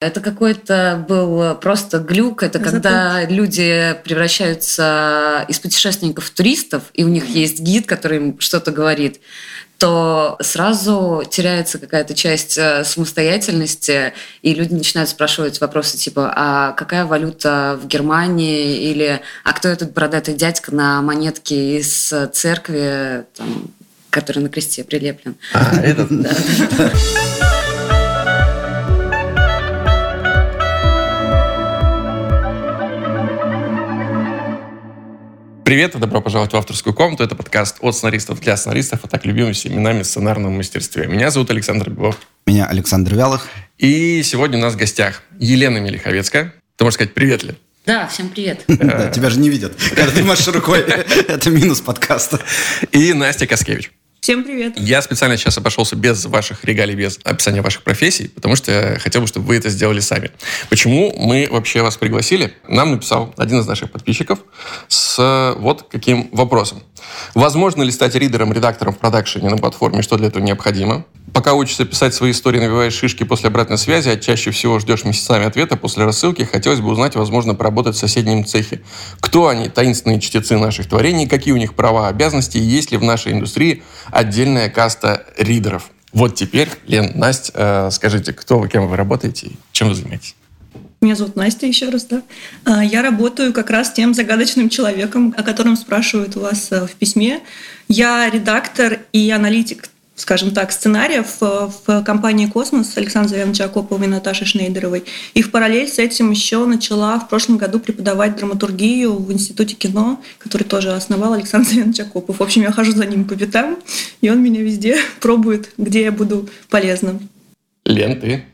Это какой-то был просто глюк. Это Запомните. когда люди превращаются из путешественников в туристов, и у них есть гид, который им что-то говорит то сразу теряется какая-то часть э, самостоятельности, и люди начинают спрашивать вопросы типа, а какая валюта в Германии, или а кто этот бородатый дядька на монетке из церкви, там, который на кресте прилеплен. А, этот? Привет и добро пожаловать в авторскую комнату. Это подкаст от сценаристов для сценаристов, а так любимым всеми именами в сценарном мастерстве. Меня зовут Александр Белов. Меня Александр Вялых. И сегодня у нас в гостях Елена Мелиховецкая. Ты можешь сказать привет, Лен? Да, всем привет. Тебя же не видят, когда ты машешь рукой. Это минус подкаста. И Настя Каскевич. Всем привет. Я специально сейчас обошелся без ваших регалий, без описания ваших профессий, потому что я хотел бы, чтобы вы это сделали сами. Почему мы вообще вас пригласили? Нам написал один из наших подписчиков с вот каким вопросом. Возможно ли стать ридером, редактором в продакшене на платформе? Что для этого необходимо? Пока учишься писать свои истории, набиваешь шишки после обратной связи, а чаще всего ждешь месяцами ответа после рассылки, хотелось бы узнать, возможно, поработать в соседнем цехе. Кто они, таинственные чтецы наших творений, какие у них права, обязанности, и есть ли в нашей индустрии отдельная каста ридеров? Вот теперь, Лен, Настя, э, скажите, кто вы, кем вы работаете и чем вы занимаетесь? Меня зовут Настя еще раз, да. А, я работаю как раз тем загадочным человеком, о котором спрашивают у вас э, в письме. Я редактор и аналитик скажем так, сценариев э, в компании «Космос» Александра Завяновича Акопова и Наташи Шнейдеровой. И в параллель с этим еще начала в прошлом году преподавать драматургию в Институте кино, который тоже основал Александр Завянович Акопов. В общем, я хожу за ним по пятам, и он меня везде пробует, где я буду полезным. Лен, ты?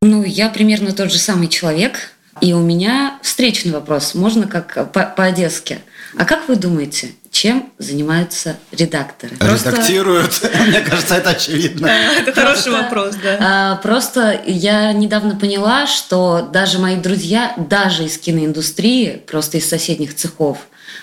Ну, я примерно тот же самый человек, и у меня встречный вопрос, можно как по-одесски. А как вы думаете, чем занимаются редакторы? Редактируют. Мне кажется, это очевидно. Это хороший вопрос, да. А, просто я недавно поняла, что даже мои друзья, даже из киноиндустрии, просто из соседних цехов,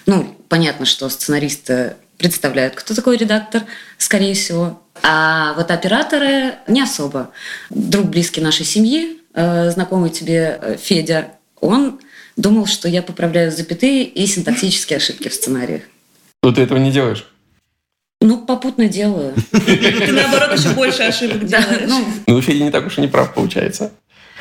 ну, понятно, что сценаристы представляют, кто такой редактор, скорее всего. А вот операторы не особо. Друг близкий нашей семьи, э, знакомый тебе э, Федя, он думал, что я поправляю запятые и синтаксические ошибки в сценариях. Но ты этого не делаешь? Ну, попутно делаю. Ты, наоборот, еще больше ошибок делаешь. Ну, ну Федя не так уж и не прав, получается.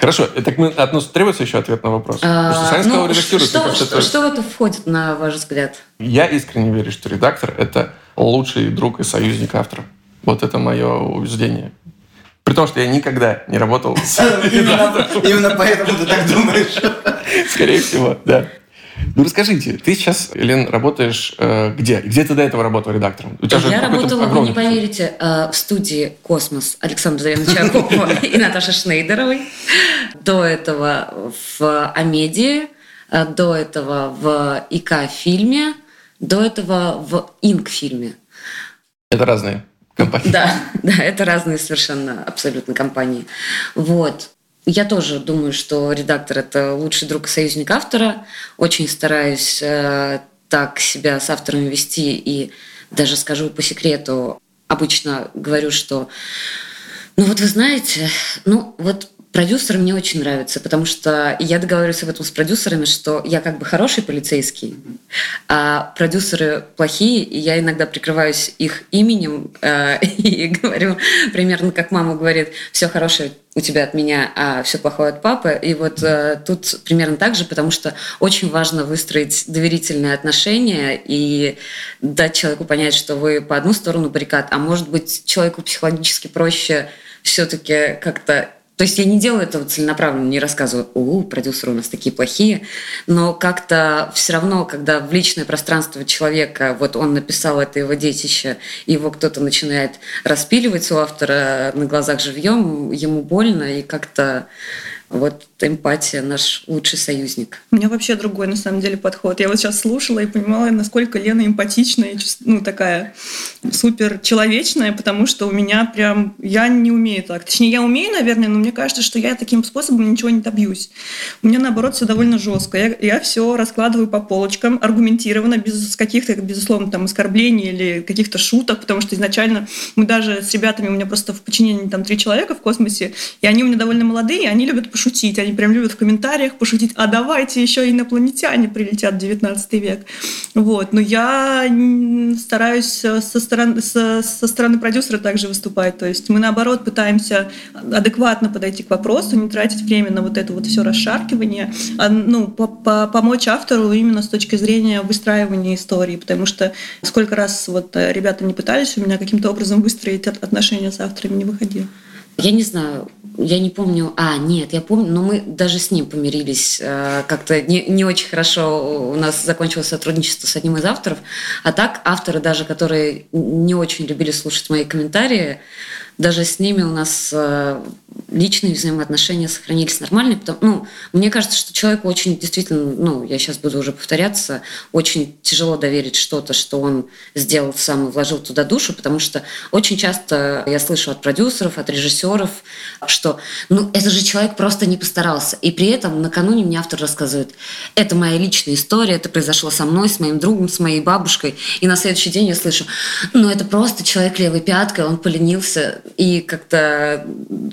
Хорошо, так мы, от нас требуется еще ответ на вопрос? А, что ну, что, что в это входит, на ваш взгляд? Я искренне верю, что редактор – это лучший друг и союзник автора. Вот это мое убеждение. При том, что я никогда не работал с Именно поэтому ты так думаешь. Скорее всего, да. Ну расскажите, ты сейчас, Лен, работаешь э, где? Где ты до этого работал редактором? У тебя я работала, вы не поверите, э, в студии «Космос» Александра Завяновича Акопова и Наташи Шнейдеровой. До этого в «Амедии», э, до этого в ИК-фильме, до этого в «Инк-фильме». Это разные компании. Да, да, это разные совершенно абсолютно компании. Вот. Я тоже думаю, что редактор – это лучший друг и союзник автора. Очень стараюсь э, так себя с автором вести и даже скажу по секрету, обычно говорю, что ну вот вы знаете, ну вот Продюсеры мне очень нравятся, потому что я договариваюсь об этом с продюсерами, что я как бы хороший полицейский, а продюсеры плохие, и я иногда прикрываюсь их именем э, и говорю примерно как мама говорит, все хорошее у тебя от меня, а все плохое от папы. И вот э, тут примерно так же, потому что очень важно выстроить доверительные отношения и дать человеку понять, что вы по одну сторону баррикад, а может быть человеку психологически проще все-таки как-то то есть я не делаю этого целенаправленно, не рассказываю, о, продюсеры у нас такие плохие, но как-то все равно, когда в личное пространство человека, вот он написал это его детище, его кто-то начинает распиливать у автора на глазах живьем, ему больно, и как-то вот эмпатия наш лучший союзник. У меня вообще другой, на самом деле, подход. Я вот сейчас слушала и понимала, насколько Лена эмпатичная, ну, такая супер человечная, потому что у меня прям... Я не умею так. Точнее, я умею, наверное, но мне кажется, что я таким способом ничего не добьюсь. У меня, наоборот, все довольно жестко. Я, я все раскладываю по полочкам, аргументированно, без каких-то, безусловно, там, оскорблений или каких-то шуток, потому что изначально мы даже с ребятами, у меня просто в подчинении там три человека в космосе, и они у меня довольно молодые, они любят пошутить. Они прям любят в комментариях пошутить, а давайте еще инопланетяне прилетят в 19 век. Вот. Но я стараюсь со стороны, со, со стороны продюсера также выступать. То есть мы, наоборот, пытаемся адекватно подойти к вопросу, не тратить время на вот это вот все расшаркивание, а ну, по -по помочь автору именно с точки зрения выстраивания истории. Потому что сколько раз вот ребята не пытались у меня каким-то образом выстроить отношения с авторами, не выходило. Я не знаю, я не помню. А, нет, я помню, но мы даже с ним помирились. Э, как-то не, не очень хорошо у нас закончилось сотрудничество с одним из авторов. А так авторы даже, которые не очень любили слушать мои комментарии, даже с ними у нас э, личные взаимоотношения сохранились нормальные. Потому, ну, мне кажется, что человеку очень действительно, ну, я сейчас буду уже повторяться, очень тяжело доверить что-то, что он сделал сам и вложил туда душу, потому что очень часто я слышу от продюсеров, от режиссеров, что, ну, это же человек просто не постарался. И при этом накануне мне автор рассказывает, это моя личная история, это произошло со мной, с моим другом, с моей бабушкой. И на следующий день я слышу, ну, это просто человек левой пяткой, он поленился и как-то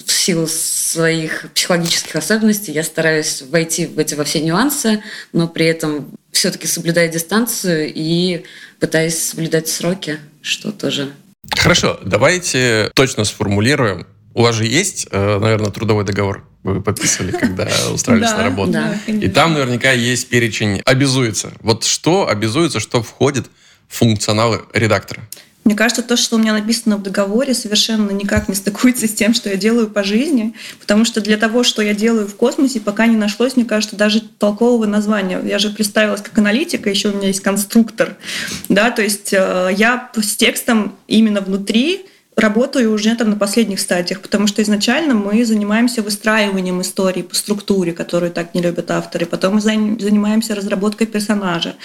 в силу своих психологических особенностей я стараюсь войти в эти во все нюансы, но при этом все-таки соблюдая дистанцию и пытаясь соблюдать сроки, что тоже. Хорошо, давайте точно сформулируем. У вас же есть, э, наверное, трудовой договор? Вы подписывали, когда устраивались на работу. И там наверняка есть перечень обязуется. Вот что обязуется, что входит в функционал редактора? Мне кажется, то, что у меня написано в договоре, совершенно никак не стыкуется с тем, что я делаю по жизни, потому что для того, что я делаю в космосе, пока не нашлось, мне кажется, даже толкового названия. Я же представилась как аналитика, еще у меня есть конструктор, да, то есть э, я с текстом именно внутри работаю уже там на последних стадиях, потому что изначально мы занимаемся выстраиванием истории по структуре, которую так не любят авторы. Потом мы занимаемся разработкой персонажа.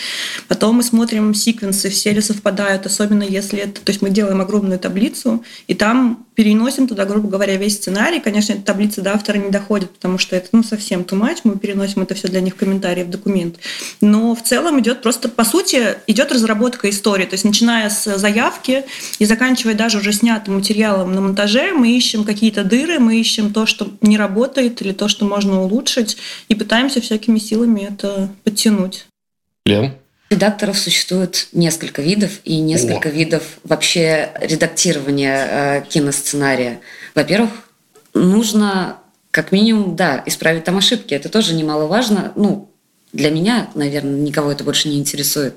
Потом мы смотрим секвенсы, все ли совпадают, особенно если это... То есть мы делаем огромную таблицу, и там переносим туда, грубо говоря, весь сценарий. Конечно, эта таблица до автора не доходит, потому что это ну, совсем too much. Мы переносим это все для них в комментарии, в документ. Но в целом идет просто, по сути, идет разработка истории. То есть начиная с заявки и заканчивая даже уже снятым материалом на монтаже, мы ищем какие-то дыры, мы ищем то, что не работает или то, что можно улучшить, и пытаемся всякими силами это подтянуть. Лен? Редакторов существует несколько видов и несколько О. видов вообще редактирования э, киносценария. Во-первых, нужно как минимум, да, исправить там ошибки. Это тоже немаловажно. Ну, для меня, наверное, никого это больше не интересует.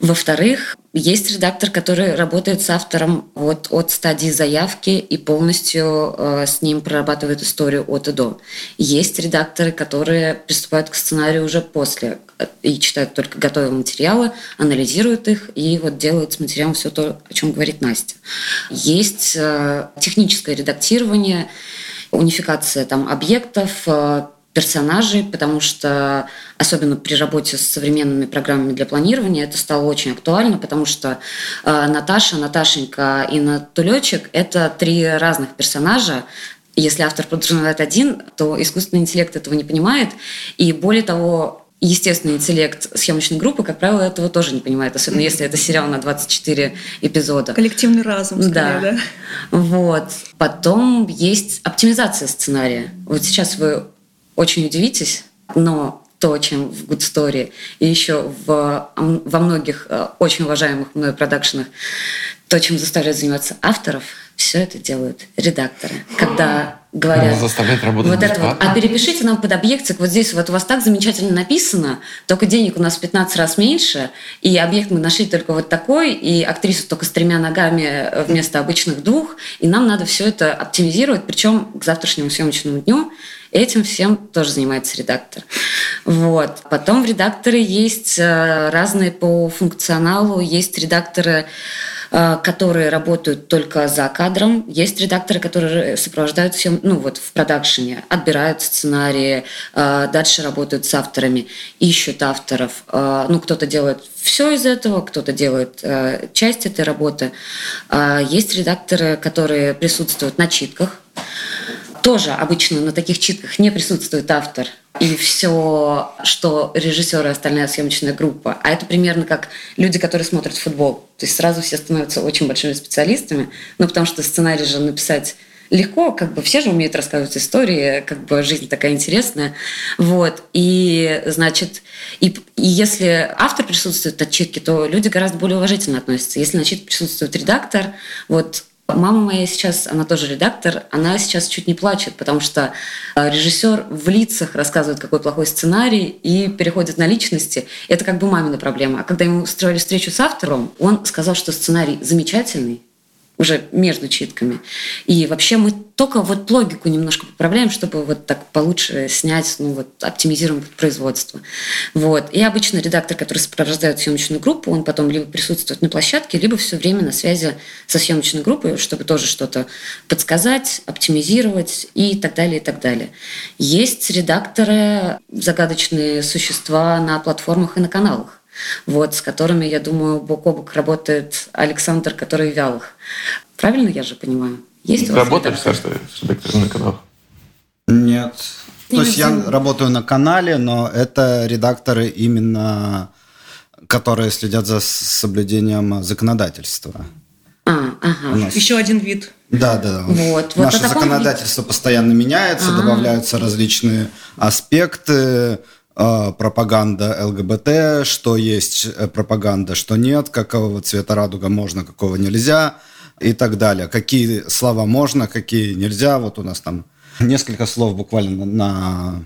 Во-вторых, есть редактор, который работает с автором от, от стадии заявки и полностью э, с ним прорабатывает историю от и до. Есть редакторы, которые приступают к сценарию уже после и читают только готовые материалы, анализируют их и вот делают с материалом все то, о чем говорит Настя. Есть э, техническое редактирование, унификация там объектов, э, персонажей, потому что особенно при работе с современными программами для планирования это стало очень актуально, потому что э, Наташа, Наташенька и Натулечек – это три разных персонажа, если автор подразумевает один, то искусственный интеллект этого не понимает. И более того, естественный интеллект съемочной группы, как правило, этого тоже не понимает, особенно если это сериал на 24 эпизода. Коллективный разум, скорее, да. да? Вот. Потом есть оптимизация сценария. Вот сейчас вы очень удивитесь, но то, чем в Good Story и еще в, во многих э, очень уважаемых мной продакшенах, то, чем заставляют заниматься авторов, все это делают редакторы. Когда говорят, заставляют работать вот это вот, а перепишите нам под объектик, вот здесь вот у вас так замечательно написано, только денег у нас в 15 раз меньше, и объект мы нашли только вот такой, и актрису только с тремя ногами вместо обычных двух, и нам надо все это оптимизировать, причем к завтрашнему съемочному дню Этим всем тоже занимается редактор. Вот. Потом в редакторы есть э, разные по функционалу. Есть редакторы, э, которые работают только за кадром. Есть редакторы, которые сопровождают все, ну вот в продакшене, отбирают сценарии, э, дальше работают с авторами, ищут авторов. Ну, кто-то делает все из этого, кто-то делает часть этой работы. Есть редакторы, которые присутствуют на читках, тоже обычно на таких читках не присутствует автор и все, что режиссер и остальная съемочная группа. А это примерно как люди, которые смотрят футбол. То есть сразу все становятся очень большими специалистами, ну потому что сценарий же написать легко, как бы все же умеют рассказывать истории, как бы жизнь такая интересная. Вот. И, значит, и, и если автор присутствует на читке, то люди гораздо более уважительно относятся. Если на читке присутствует редактор, вот Мама моя сейчас, она тоже редактор, она сейчас чуть не плачет, потому что э, режиссер в лицах рассказывает, какой плохой сценарий, и переходит на личности. Это как бы мамина проблема. А когда ему устроили встречу с автором, он сказал, что сценарий замечательный, уже между читками. И вообще мы только вот логику немножко поправляем, чтобы вот так получше снять, ну вот оптимизируем производство. Вот. И обычно редактор, который сопровождает съемочную группу, он потом либо присутствует на площадке, либо все время на связи со съемочной группой, чтобы тоже что-то подсказать, оптимизировать и так далее, и так далее. Есть редакторы, загадочные существа на платформах и на каналах вот, с которыми, я думаю, бок о бок работает Александр, который вялых. Правильно я же понимаю? Есть Работаешь, Саша, с редактором на каналах? Нет. То есть я работаю на канале, но это редакторы именно, которые следят за соблюдением законодательства. А, ага. нас... Еще один вид. Да, да. Вот, Наше вот законодательство постоянно меняется, А-а-а. добавляются различные аспекты. А, пропаганда ЛГБТ, что есть э, пропаганда, что нет, какого цвета радуга можно, какого нельзя и так далее. Какие слова можно, какие нельзя. Вот у нас там несколько слов буквально на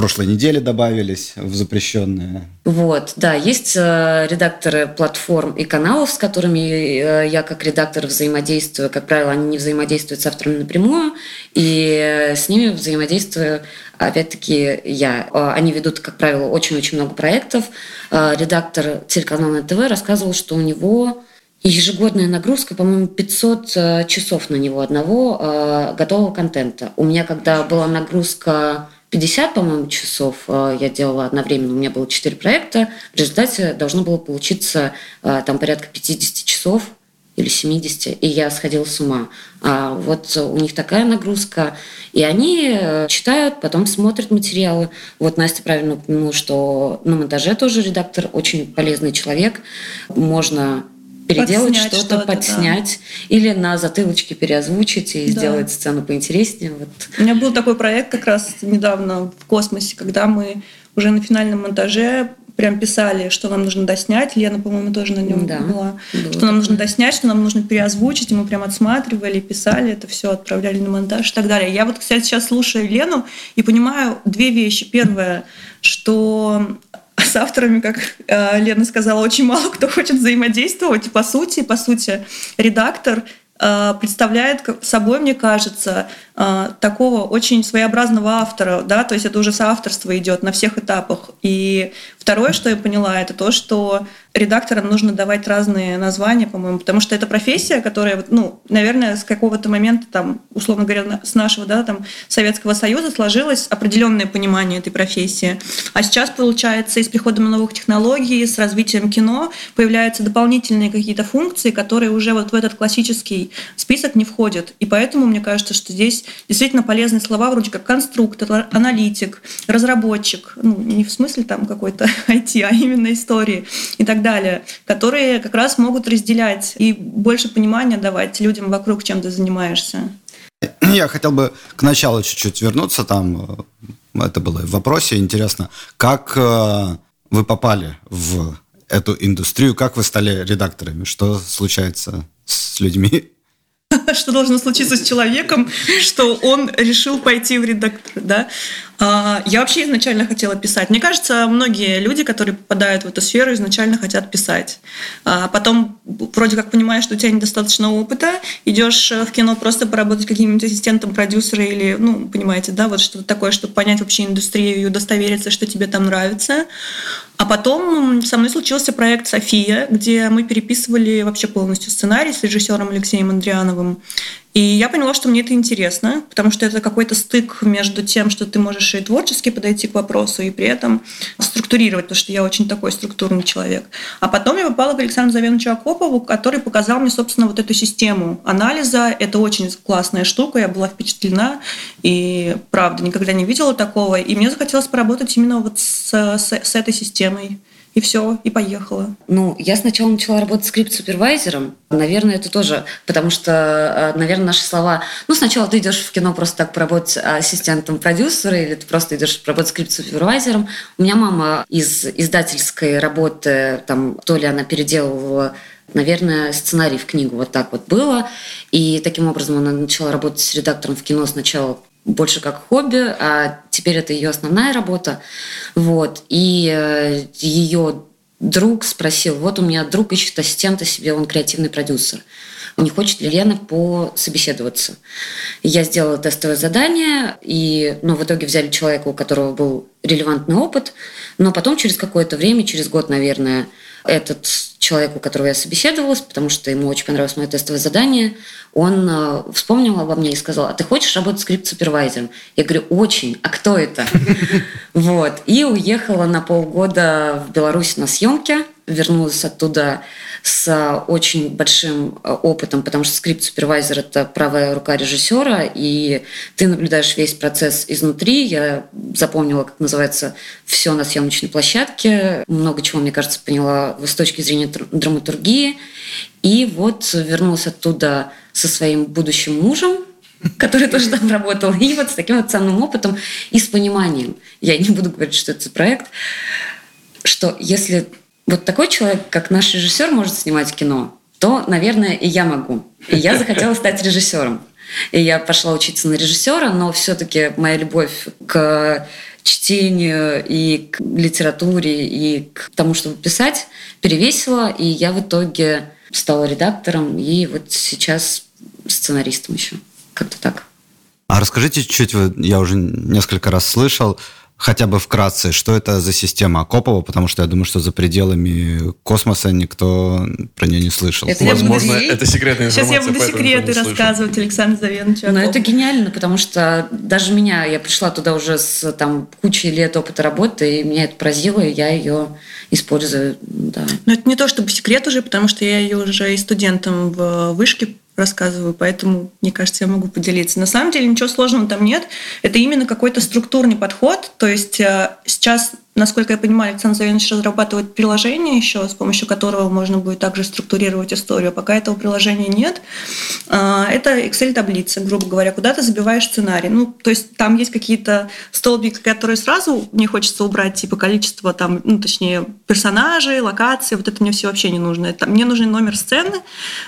прошлой неделе добавились в запрещенные. Вот, да, есть э, редакторы платформ и каналов, с которыми э, я как редактор взаимодействую. Как правило, они не взаимодействуют с авторами напрямую, и э, с ними взаимодействую опять-таки я. Э, они ведут, как правило, очень-очень много проектов. Э, редактор телеканала НТВ рассказывал, что у него ежегодная нагрузка, по-моему, 500 э, часов на него одного готового контента. У меня, когда была нагрузка 50, по-моему, часов э, я делала одновременно. У меня было 4 проекта. В результате должно было получиться э, там порядка 50 часов или 70, и я сходила с ума. А вот у них такая нагрузка, и они э, читают, потом смотрят материалы. Вот Настя правильно упомянула, что на монтаже тоже редактор очень полезный человек. Можно переделать что-то, что подснять, да. или на затылочке переозвучить и да. сделать сцену поинтереснее. Вот. У меня был такой проект как раз недавно в космосе, когда мы уже на финальном монтаже прям писали, что нам нужно доснять. Лена, по-моему, тоже на нем да, была. Что нам нужно доснять, что нам нужно переозвучить. И мы прям отсматривали, писали это все, отправляли на монтаж и так далее. Я вот, кстати, сейчас слушаю Лену и понимаю две вещи. Первое, что с авторами, как э, Лена сказала, очень мало кто хочет взаимодействовать. По сути, по сути, редактор э, представляет собой, мне кажется, такого очень своеобразного автора, да, то есть это уже соавторство идет на всех этапах. И второе, что я поняла, это то, что редакторам нужно давать разные названия, по-моему, потому что это профессия, которая, ну, наверное, с какого-то момента, там, условно говоря, с нашего, да, там, Советского Союза сложилось определенное понимание этой профессии. А сейчас, получается, и с приходом новых технологий, с развитием кино появляются дополнительные какие-то функции, которые уже вот в этот классический список не входят. И поэтому мне кажется, что здесь действительно полезные слова вроде как конструктор, аналитик, разработчик, ну, не в смысле там какой-то IT, а именно истории и так далее, которые как раз могут разделять и больше понимания давать людям вокруг, чем ты занимаешься. Я хотел бы к началу чуть-чуть вернуться. Там э, это было в вопросе. Интересно, как э, вы попали в эту индустрию, как вы стали редакторами, что случается с людьми? Что должно случиться с человеком, что он решил пойти в редактор, да? А, я вообще изначально хотела писать. Мне кажется, многие люди, которые попадают в эту сферу, изначально хотят писать. А потом вроде как понимаешь, что у тебя недостаточно опыта, идешь в кино просто поработать каким-нибудь ассистентом продюсера или, ну, понимаете, да, вот что-то такое, чтобы понять вообще индустрию и удостовериться, что тебе там нравится. А потом со мной случился проект «София», где мы переписывали вообще полностью сценарий с режиссером Алексеем Андриановым. И я поняла, что мне это интересно, потому что это какой-то стык между тем, что ты можешь и творчески подойти к вопросу, и при этом структурировать, потому что я очень такой структурный человек. А потом я попала к Александру Завеновичу Акопову, который показал мне, собственно, вот эту систему анализа. Это очень классная штука, я была впечатлена, и правда, никогда не видела такого. И мне захотелось поработать именно вот с, с, с этой системой. И все, и поехала. Ну, я сначала начала работать скрипт-супервайзером. Наверное, это тоже, потому что, э, наверное, наши слова... Ну, сначала ты идешь в кино просто так поработать ассистентом продюсера, или ты просто идешь поработать скрипт-супервайзером. У меня мама из издательской работы, там, то ли она переделывала наверное, сценарий в книгу вот так вот было. И таким образом она начала работать с редактором в кино сначала больше как хобби, а теперь это ее основная работа. Вот. И э, ее друг спросил, вот у меня друг ищет ассистента себе, он креативный продюсер. Не хочет ли Лена пособеседоваться? Я сделала тестовое задание, и ну, в итоге взяли человека, у которого был релевантный опыт, но потом через какое-то время, через год, наверное, этот человек, у которого я собеседовалась, потому что ему очень понравилось мое тестовое задание, он э, вспомнил обо мне и сказал, а ты хочешь работать скрипт-супервайзером? Я говорю, очень, а кто это? Вот. И уехала на полгода в Беларусь на съемки, вернулась оттуда с очень большим э, опытом, потому что скрипт-супервайзер – это правая рука режиссера, и ты наблюдаешь весь процесс изнутри. Я запомнила, как называется, все на съемочной площадке. Много чего, мне кажется, поняла с точки зрения драматургии. И вот вернулась оттуда со своим будущим мужем, который тоже там работал. И вот с таким вот самым опытом и с пониманием. Я не буду говорить, что это проект, что если вот такой человек, как наш режиссер, может снимать кино, то, наверное, и я могу. И я захотела стать режиссером. И я пошла учиться на режиссера, но все-таки моя любовь к чтению и к литературе и к тому, чтобы писать, перевесила, и я в итоге стала редактором и вот сейчас сценаристом еще. Как-то так. А расскажите чуть-чуть, я уже несколько раз слышал, хотя бы вкратце, что это за система Акопова, потому что я думаю, что за пределами космоса никто про нее не слышал. Это Возможно, это секретная информация. Сейчас я буду секреты рассказывать Александру Завеновичу. Но это гениально, потому что даже меня, я пришла туда уже с там, кучей лет опыта работы, и меня это поразило, и я ее использую. Да. Но это не то чтобы секрет уже, потому что я ее уже и студентам в вышке рассказываю, поэтому, мне кажется, я могу поделиться. На самом деле ничего сложного там нет. Это именно какой-то структурный подход. То есть э, сейчас Насколько я понимаю, Александр Завенович разрабатывает приложение еще, с помощью которого можно будет также структурировать историю. Пока этого приложения нет. А, это Excel-таблица, грубо говоря, куда ты забиваешь сценарий. Ну, то есть там есть какие-то столбики, которые сразу мне хочется убрать, типа количество там, ну, точнее, персонажей, локаций. Вот это мне все вообще не нужно. Это, мне нужен номер сцены,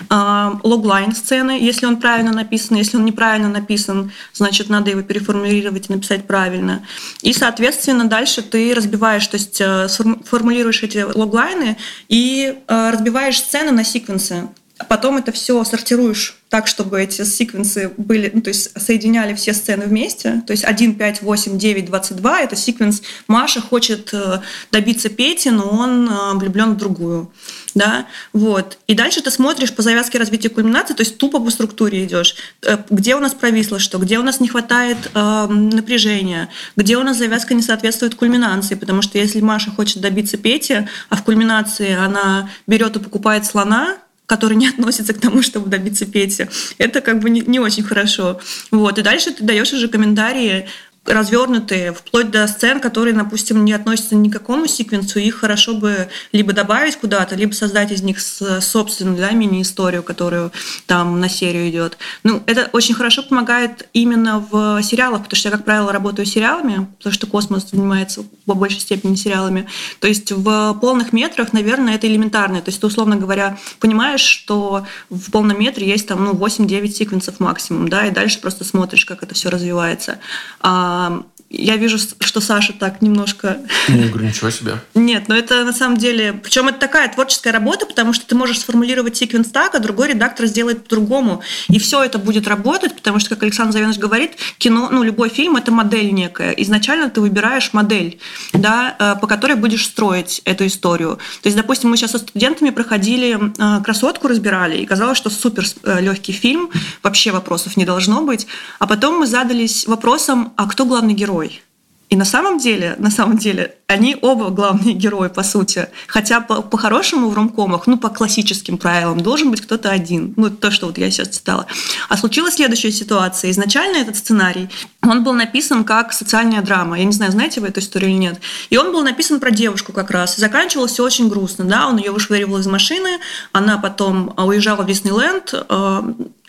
а, логлайн сцены, если он правильно написан. Если он неправильно написан, значит, надо его переформулировать и написать правильно. И, соответственно, дальше ты разбиваешь разбиваешь, то есть э, формулируешь эти логлайны и э, разбиваешь сцены на секвенсы. Потом это все сортируешь так, чтобы эти секвенсы были, ну, то есть соединяли все сцены вместе. То есть 1, 5, 8, 9, 22 – это секвенс Маша хочет э, добиться Пети, но он влюблен в другую да, вот. И дальше ты смотришь по завязке развития кульминации, то есть тупо по структуре идешь, э, где у нас провисло что, где у нас не хватает э, напряжения, где у нас завязка не соответствует кульминации, потому что если Маша хочет добиться Пети, а в кульминации она берет и покупает слона, который не относится к тому, чтобы добиться Пети. Это как бы не, не очень хорошо. Вот. И дальше ты даешь уже комментарии развернутые, вплоть до сцен, которые, допустим, не относятся ни к какому секвенсу, их хорошо бы либо добавить куда-то, либо создать из них собственную да, мини-историю, которую там на серию идет. Ну, это очень хорошо помогает именно в сериалах, потому что я, как правило, работаю сериалами, потому что космос занимается по большей степени сериалами. То есть в полных метрах, наверное, это элементарно. То есть ты, условно говоря, понимаешь, что в полном метре есть там ну, 8-9 секвенсов максимум, да, и дальше просто смотришь, как это все развивается. А um, я вижу, что Саша так немножко... Не говорю, ничего себе. Нет, но это на самом деле... Причем это такая творческая работа, потому что ты можешь сформулировать секвенс так, а другой редактор сделает по-другому. И все это будет работать, потому что, как Александр Завенович говорит, кино, ну, любой фильм – это модель некая. Изначально ты выбираешь модель, да, э, по которой будешь строить эту историю. То есть, допустим, мы сейчас со студентами проходили э, «Красотку», разбирали, и казалось, что супер э, легкий фильм, вообще вопросов не должно быть. А потом мы задались вопросом, а кто главный герой? Joy. И на самом деле, на самом деле, они оба главные герои, по сути. Хотя по-хорошему по в ромкомах, ну, по классическим правилам, должен быть кто-то один. Ну, то, что вот я сейчас читала. А случилась следующая ситуация. Изначально этот сценарий, он был написан как социальная драма. Я не знаю, знаете вы эту историю или нет. И он был написан про девушку как раз. И заканчивалось все очень грустно. Да? Он ее вышвыривал из машины, она потом уезжала в Диснейленд, э,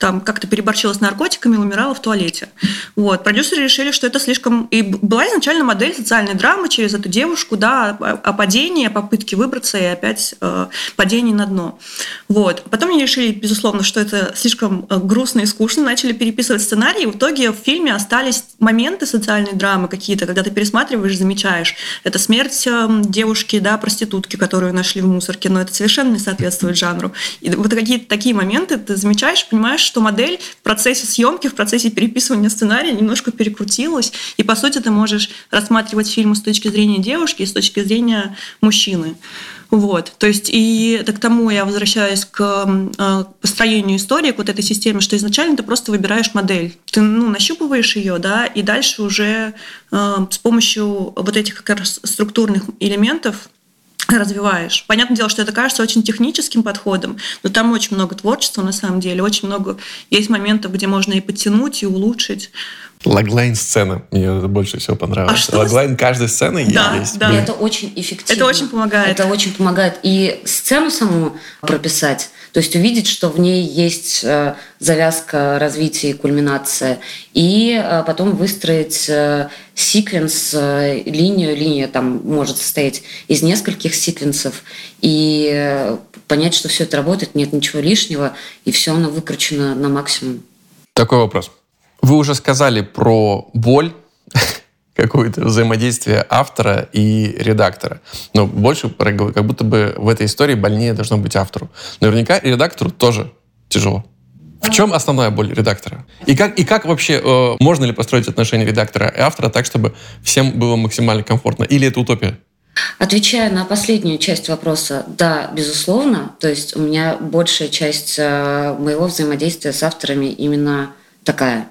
там как-то переборчила с наркотиками и умирала в туалете. Вот. Продюсеры решили, что это слишком... И была изначально модель социальной драмы через эту девушку, да, о падении, о попытке выбраться и опять э, падение на дно. Вот. Потом они решили, безусловно, что это слишком э, грустно и скучно, начали переписывать сценарий, и в итоге в фильме остались моменты социальной драмы какие-то, когда ты пересматриваешь, замечаешь. Это смерть э, девушки, да, проститутки, которую нашли в мусорке, но это совершенно не соответствует жанру. И вот какие-то такие моменты ты замечаешь, понимаешь, что модель в процессе съемки, в процессе переписывания сценария немножко перекрутилась, и по сути ты можешь рассматривать фильм с точки зрения девушки и с точки зрения мужчины. Вот, то есть и это к тому я возвращаюсь к э, построению истории, к вот этой системе, что изначально ты просто выбираешь модель, ты ну, нащупываешь ее, да, и дальше уже э, с помощью вот этих как раз структурных элементов развиваешь. Понятное дело, что это кажется очень техническим подходом, но там очень много творчества на самом деле, очень много есть моментов, где можно и подтянуть, и улучшить. Логлайн сцена мне больше всего понравилось. А что? Логлайн каждой сцены да, есть. Да. И это очень эффективно. Это очень помогает. Это очень помогает. И сцену саму прописать, то есть увидеть, что в ней есть э, завязка, развитие и кульминация, и э, потом выстроить э, секвенс, линию. Линия там может состоять из нескольких секвенсов, и понять, что все это работает, нет ничего лишнего, и все оно выкручено на максимум. Такой вопрос. Вы уже сказали про боль, какое-то взаимодействие автора и редактора. Но больше как будто бы в этой истории больнее должно быть автору. Наверняка и редактору тоже тяжело. В чем основная боль редактора? И как, и как вообще э, можно ли построить отношения редактора и автора так, чтобы всем было максимально комфортно? Или это утопия? Отвечая на последнюю часть вопроса, да, безусловно. То есть у меня большая часть э, моего взаимодействия с авторами именно такая.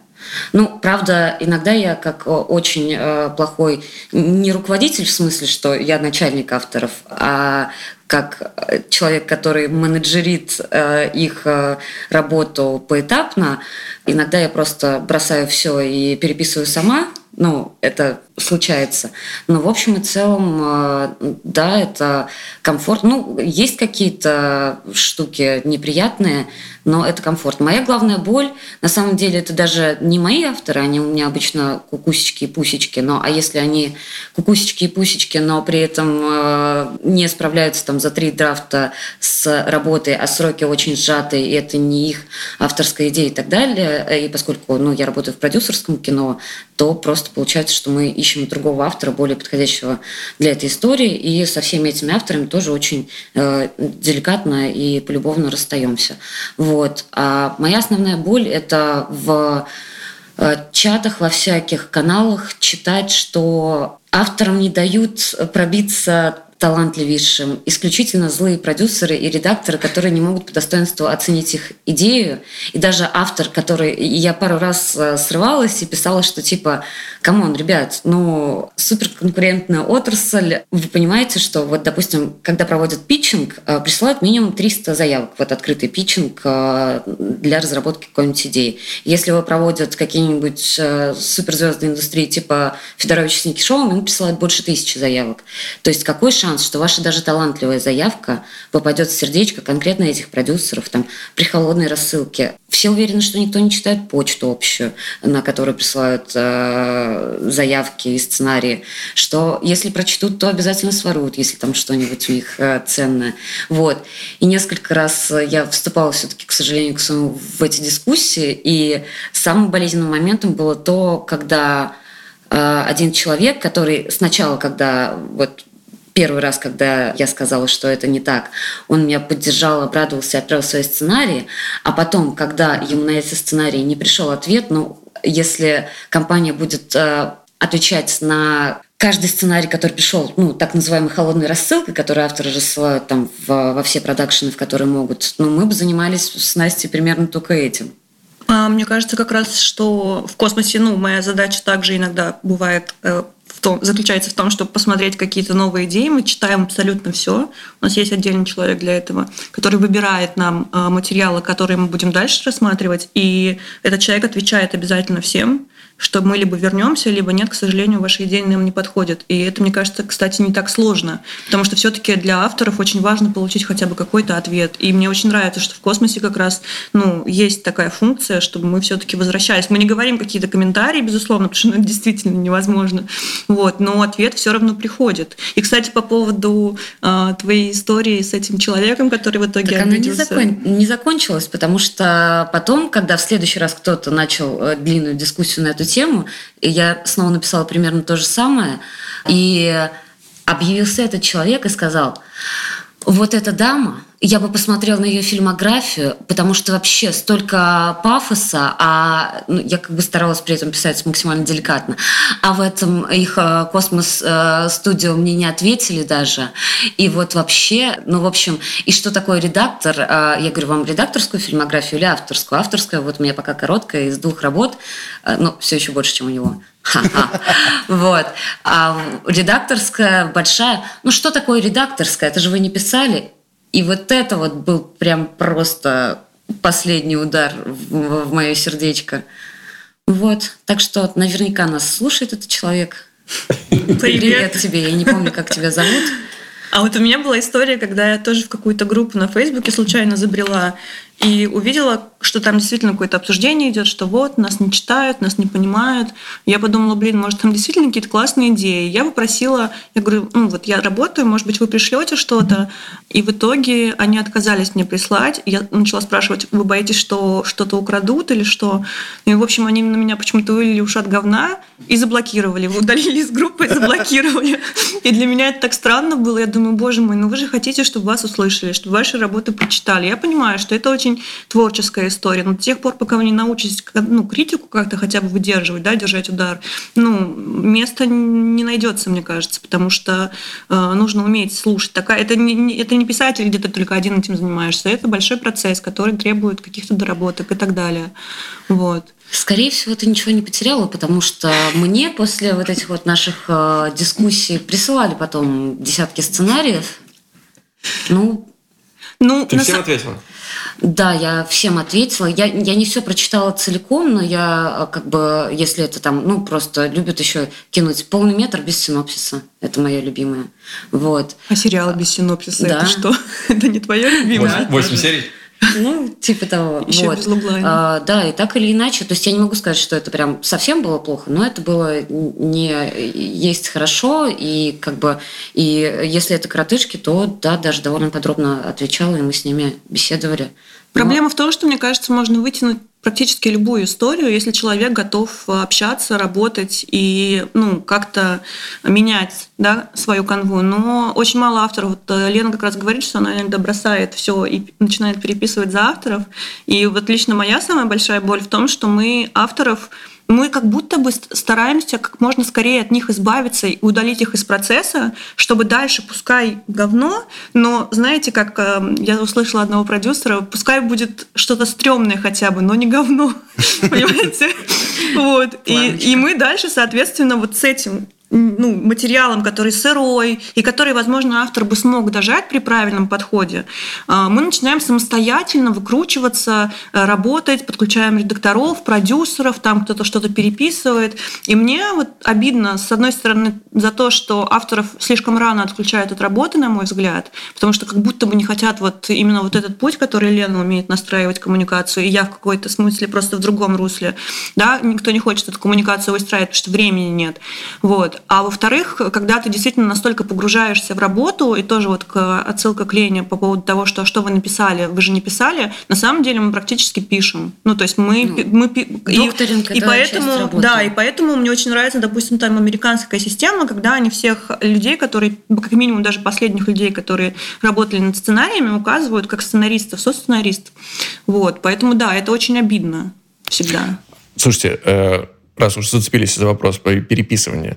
Ну, правда, иногда я как очень э, плохой не руководитель в смысле, что я начальник авторов, а как э, человек, который менеджерит э, их э, работу поэтапно, иногда я просто бросаю все и переписываю сама, ну, это случается. Но в общем и целом, э, да, это комфорт. Ну, есть какие-то штуки неприятные, но это комфорт. Моя главная боль, на самом деле, это даже не мои авторы, они у меня обычно кукусечки и пусечки, но а если они кукусечки и пусечки, но при этом э, не справляются там за три драфта с работой, а сроки очень сжатые, и это не их авторская идея и так далее, и поскольку ну, я работаю в продюсерском кино, то просто получается, что мы ищем другого автора, более подходящего для этой истории, и со всеми этими авторами тоже очень э, деликатно и полюбовно расстаемся. Вот. А моя основная боль – это в э, чатах, во всяких каналах читать, что авторам не дают пробиться талантливейшим, исключительно злые продюсеры и редакторы, которые не могут по достоинству оценить их идею. И даже автор, который... Я пару раз э, срывалась и писала, что типа, come on, ребят, ну, суперконкурентная отрасль. Вы понимаете, что вот, допустим, когда проводят питчинг, э, присылают минимум 300 заявок, вот открытый питчинг э, для разработки какой-нибудь идеи. Если вы проводят какие-нибудь суперзвезды индустрии типа Федорович Сникишова, ему присылают больше тысячи заявок. То есть какой шанс шанс, что ваша даже талантливая заявка попадет в сердечко конкретно этих продюсеров там, при холодной рассылке. Все уверены, что никто не читает почту общую, на которую присылают э, заявки и сценарии, что если прочтут, то обязательно своруют, если там что-нибудь у них э, ценное. Вот. И несколько раз я вступала все-таки, к сожалению, к своему, в эти дискуссии, и самым болезненным моментом было то, когда э, один человек, который сначала, когда вот первый раз, когда я сказала, что это не так, он меня поддержал, обрадовался, отправил свои сценарии, а потом, когда ему на эти сценарии не пришел ответ, ну, если компания будет э, отвечать на каждый сценарий, который пришел, ну, так называемой холодной рассылкой, которую авторы рассылают там в, во все продакшены, в которые могут, ну, мы бы занимались с Настей примерно только этим. А, мне кажется, как раз, что в космосе, ну, моя задача также иногда бывает э, том, заключается в том, чтобы посмотреть какие-то новые идеи. Мы читаем абсолютно все. У нас есть отдельный человек для этого, который выбирает нам э, материалы, которые мы будем дальше рассматривать. И этот человек отвечает обязательно всем что мы либо вернемся, либо нет, к сожалению, ваши идеи нам не подходят. И это, мне кажется, кстати, не так сложно, потому что все-таки для авторов очень важно получить хотя бы какой-то ответ. И мне очень нравится, что в космосе как раз ну, есть такая функция, чтобы мы все-таки возвращались. Мы не говорим какие-то комментарии, безусловно, потому что ну, это действительно невозможно. Вот, но ответ все равно приходит. И, кстати, по поводу э, твоей истории с этим человеком, который в итоге так обиделся. она не, закон... не закончилась, потому что потом, когда в следующий раз кто-то начал э, длинную дискуссию на эту тему, и я снова написала примерно то же самое, и объявился этот человек и сказал, вот эта дама, я бы посмотрела на ее фильмографию, потому что вообще столько пафоса, а ну, я как бы старалась при этом писать максимально деликатно. А в этом их э, космос-студио мне не ответили даже. И вот вообще, ну, в общем, и что такое редактор? Э, я говорю, вам редакторскую фильмографию или авторскую? Авторская, вот у меня пока короткая, из двух работ, э, но все еще больше, чем у него. Вот. А редакторская большая. Ну, что такое редакторская? Это же вы не писали. И вот это вот был прям просто последний удар в, в мое сердечко. Вот. Так что наверняка нас слушает этот человек. Привет. Привет тебе. Я не помню, как тебя зовут. А вот у меня была история, когда я тоже в какую-то группу на Фейсбуке случайно забрела и увидела, что там действительно какое-то обсуждение идет, что вот, нас не читают, нас не понимают. Я подумала, блин, может, там действительно какие-то классные идеи. Я попросила, я говорю, ну вот я работаю, может быть, вы пришлете что-то. И в итоге они отказались мне прислать. Я начала спрашивать, вы боитесь, что что-то украдут или что? И, в общем, они на меня почему-то вылили ушат говна и заблокировали. Вы удалили из группы и заблокировали. И для меня это так странно было. Я думаю, боже мой, ну вы же хотите, чтобы вас услышали, чтобы ваши работы прочитали. Я понимаю, что это очень очень творческая история. Но до тех пор, пока вы не научитесь ну, критику как-то хотя бы выдерживать, да, держать удар, ну, места не найдется, мне кажется, потому что э, нужно уметь слушать. Такая, это, не, это не писатель, где ты только один этим занимаешься. Это большой процесс, который требует каких-то доработок и так далее. Вот. Скорее всего, ты ничего не потеряла, потому что мне после вот этих вот наших э, дискуссий присылали потом десятки сценариев. Ну, ну, Ты всем ответила? Да, я всем ответила. Я, я не все прочитала целиком, но я а, как бы, если это там, ну, просто любят еще кинуть полный метр без синопсиса. Это моя любимая. Вот. А сериалы без синопсиса да. это что? это не твое любимое? Восемь серий? Ну, типа того. Еще вот. без а, Да, и так или иначе. То есть я не могу сказать, что это прям совсем было плохо, но это было не есть хорошо. И как бы, и если это коротышки, то да, даже довольно подробно отвечала, и мы с ними беседовали. Проблема в том, что, мне кажется, можно вытянуть практически любую историю, если человек готов общаться, работать и ну, как-то менять да, свою канву. Но очень мало авторов. Вот э, Лена как раз говорит, что она иногда бросает все и начинает переписывать за авторов. И вот лично моя самая большая боль в том, что мы авторов мы как будто бы стараемся как можно скорее от них избавиться и удалить их из процесса, чтобы дальше, пускай говно, но знаете, как э, я услышала одного продюсера, пускай будет что-то стрёмное хотя бы, но не говно, понимаете? Вот. И мы дальше, соответственно, вот с этим ну, материалом, который сырой, и который, возможно, автор бы смог дожать при правильном подходе, а, мы начинаем самостоятельно выкручиваться, э, работать, подключаем редакторов, продюсеров, там кто-то что-то переписывает. И мне вот обидно, с одной стороны, за то, что авторов слишком рано отключают от работы, на мой взгляд, потому что как будто бы не хотят вот именно вот этот путь, который Лена умеет настраивать коммуникацию, и я в какой-то смысле просто в другом русле. Да? Никто не хочет эту коммуникацию выстраивать, потому что времени нет. Вот. А во-вторых, когда ты действительно настолько погружаешься в работу, и тоже вот отсылка к Лене по поводу того, что что вы написали, вы же не писали, на самом деле мы практически пишем. Ну, то есть мы... Ну, мы и, и поэтому, Да, и поэтому мне очень нравится, допустим, там американская система, когда они всех людей, которые, как минимум даже последних людей, которые работали над сценариями, указывают как сценаристов, со-сценарист. Вот, поэтому да, это очень обидно всегда. Слушайте, э, раз уж зацепились за вопрос по переписыванию,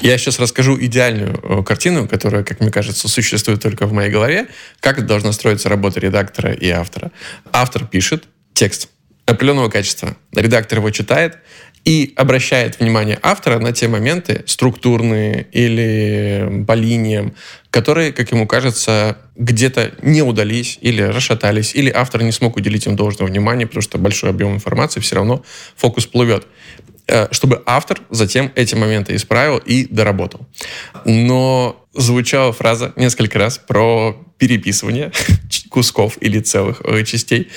я сейчас расскажу идеальную э, картину, которая, как мне кажется, существует только в моей голове, как должна строиться работа редактора и автора. Автор пишет текст определенного качества, редактор его читает, и обращает внимание автора на те моменты структурные или по линиям, которые, как ему кажется, где-то не удались или расшатались, или автор не смог уделить им должного внимания, потому что большой объем информации все равно фокус плывет чтобы автор затем эти моменты исправил и доработал. Но звучала фраза несколько раз про переписывание кусков или целых э, частей.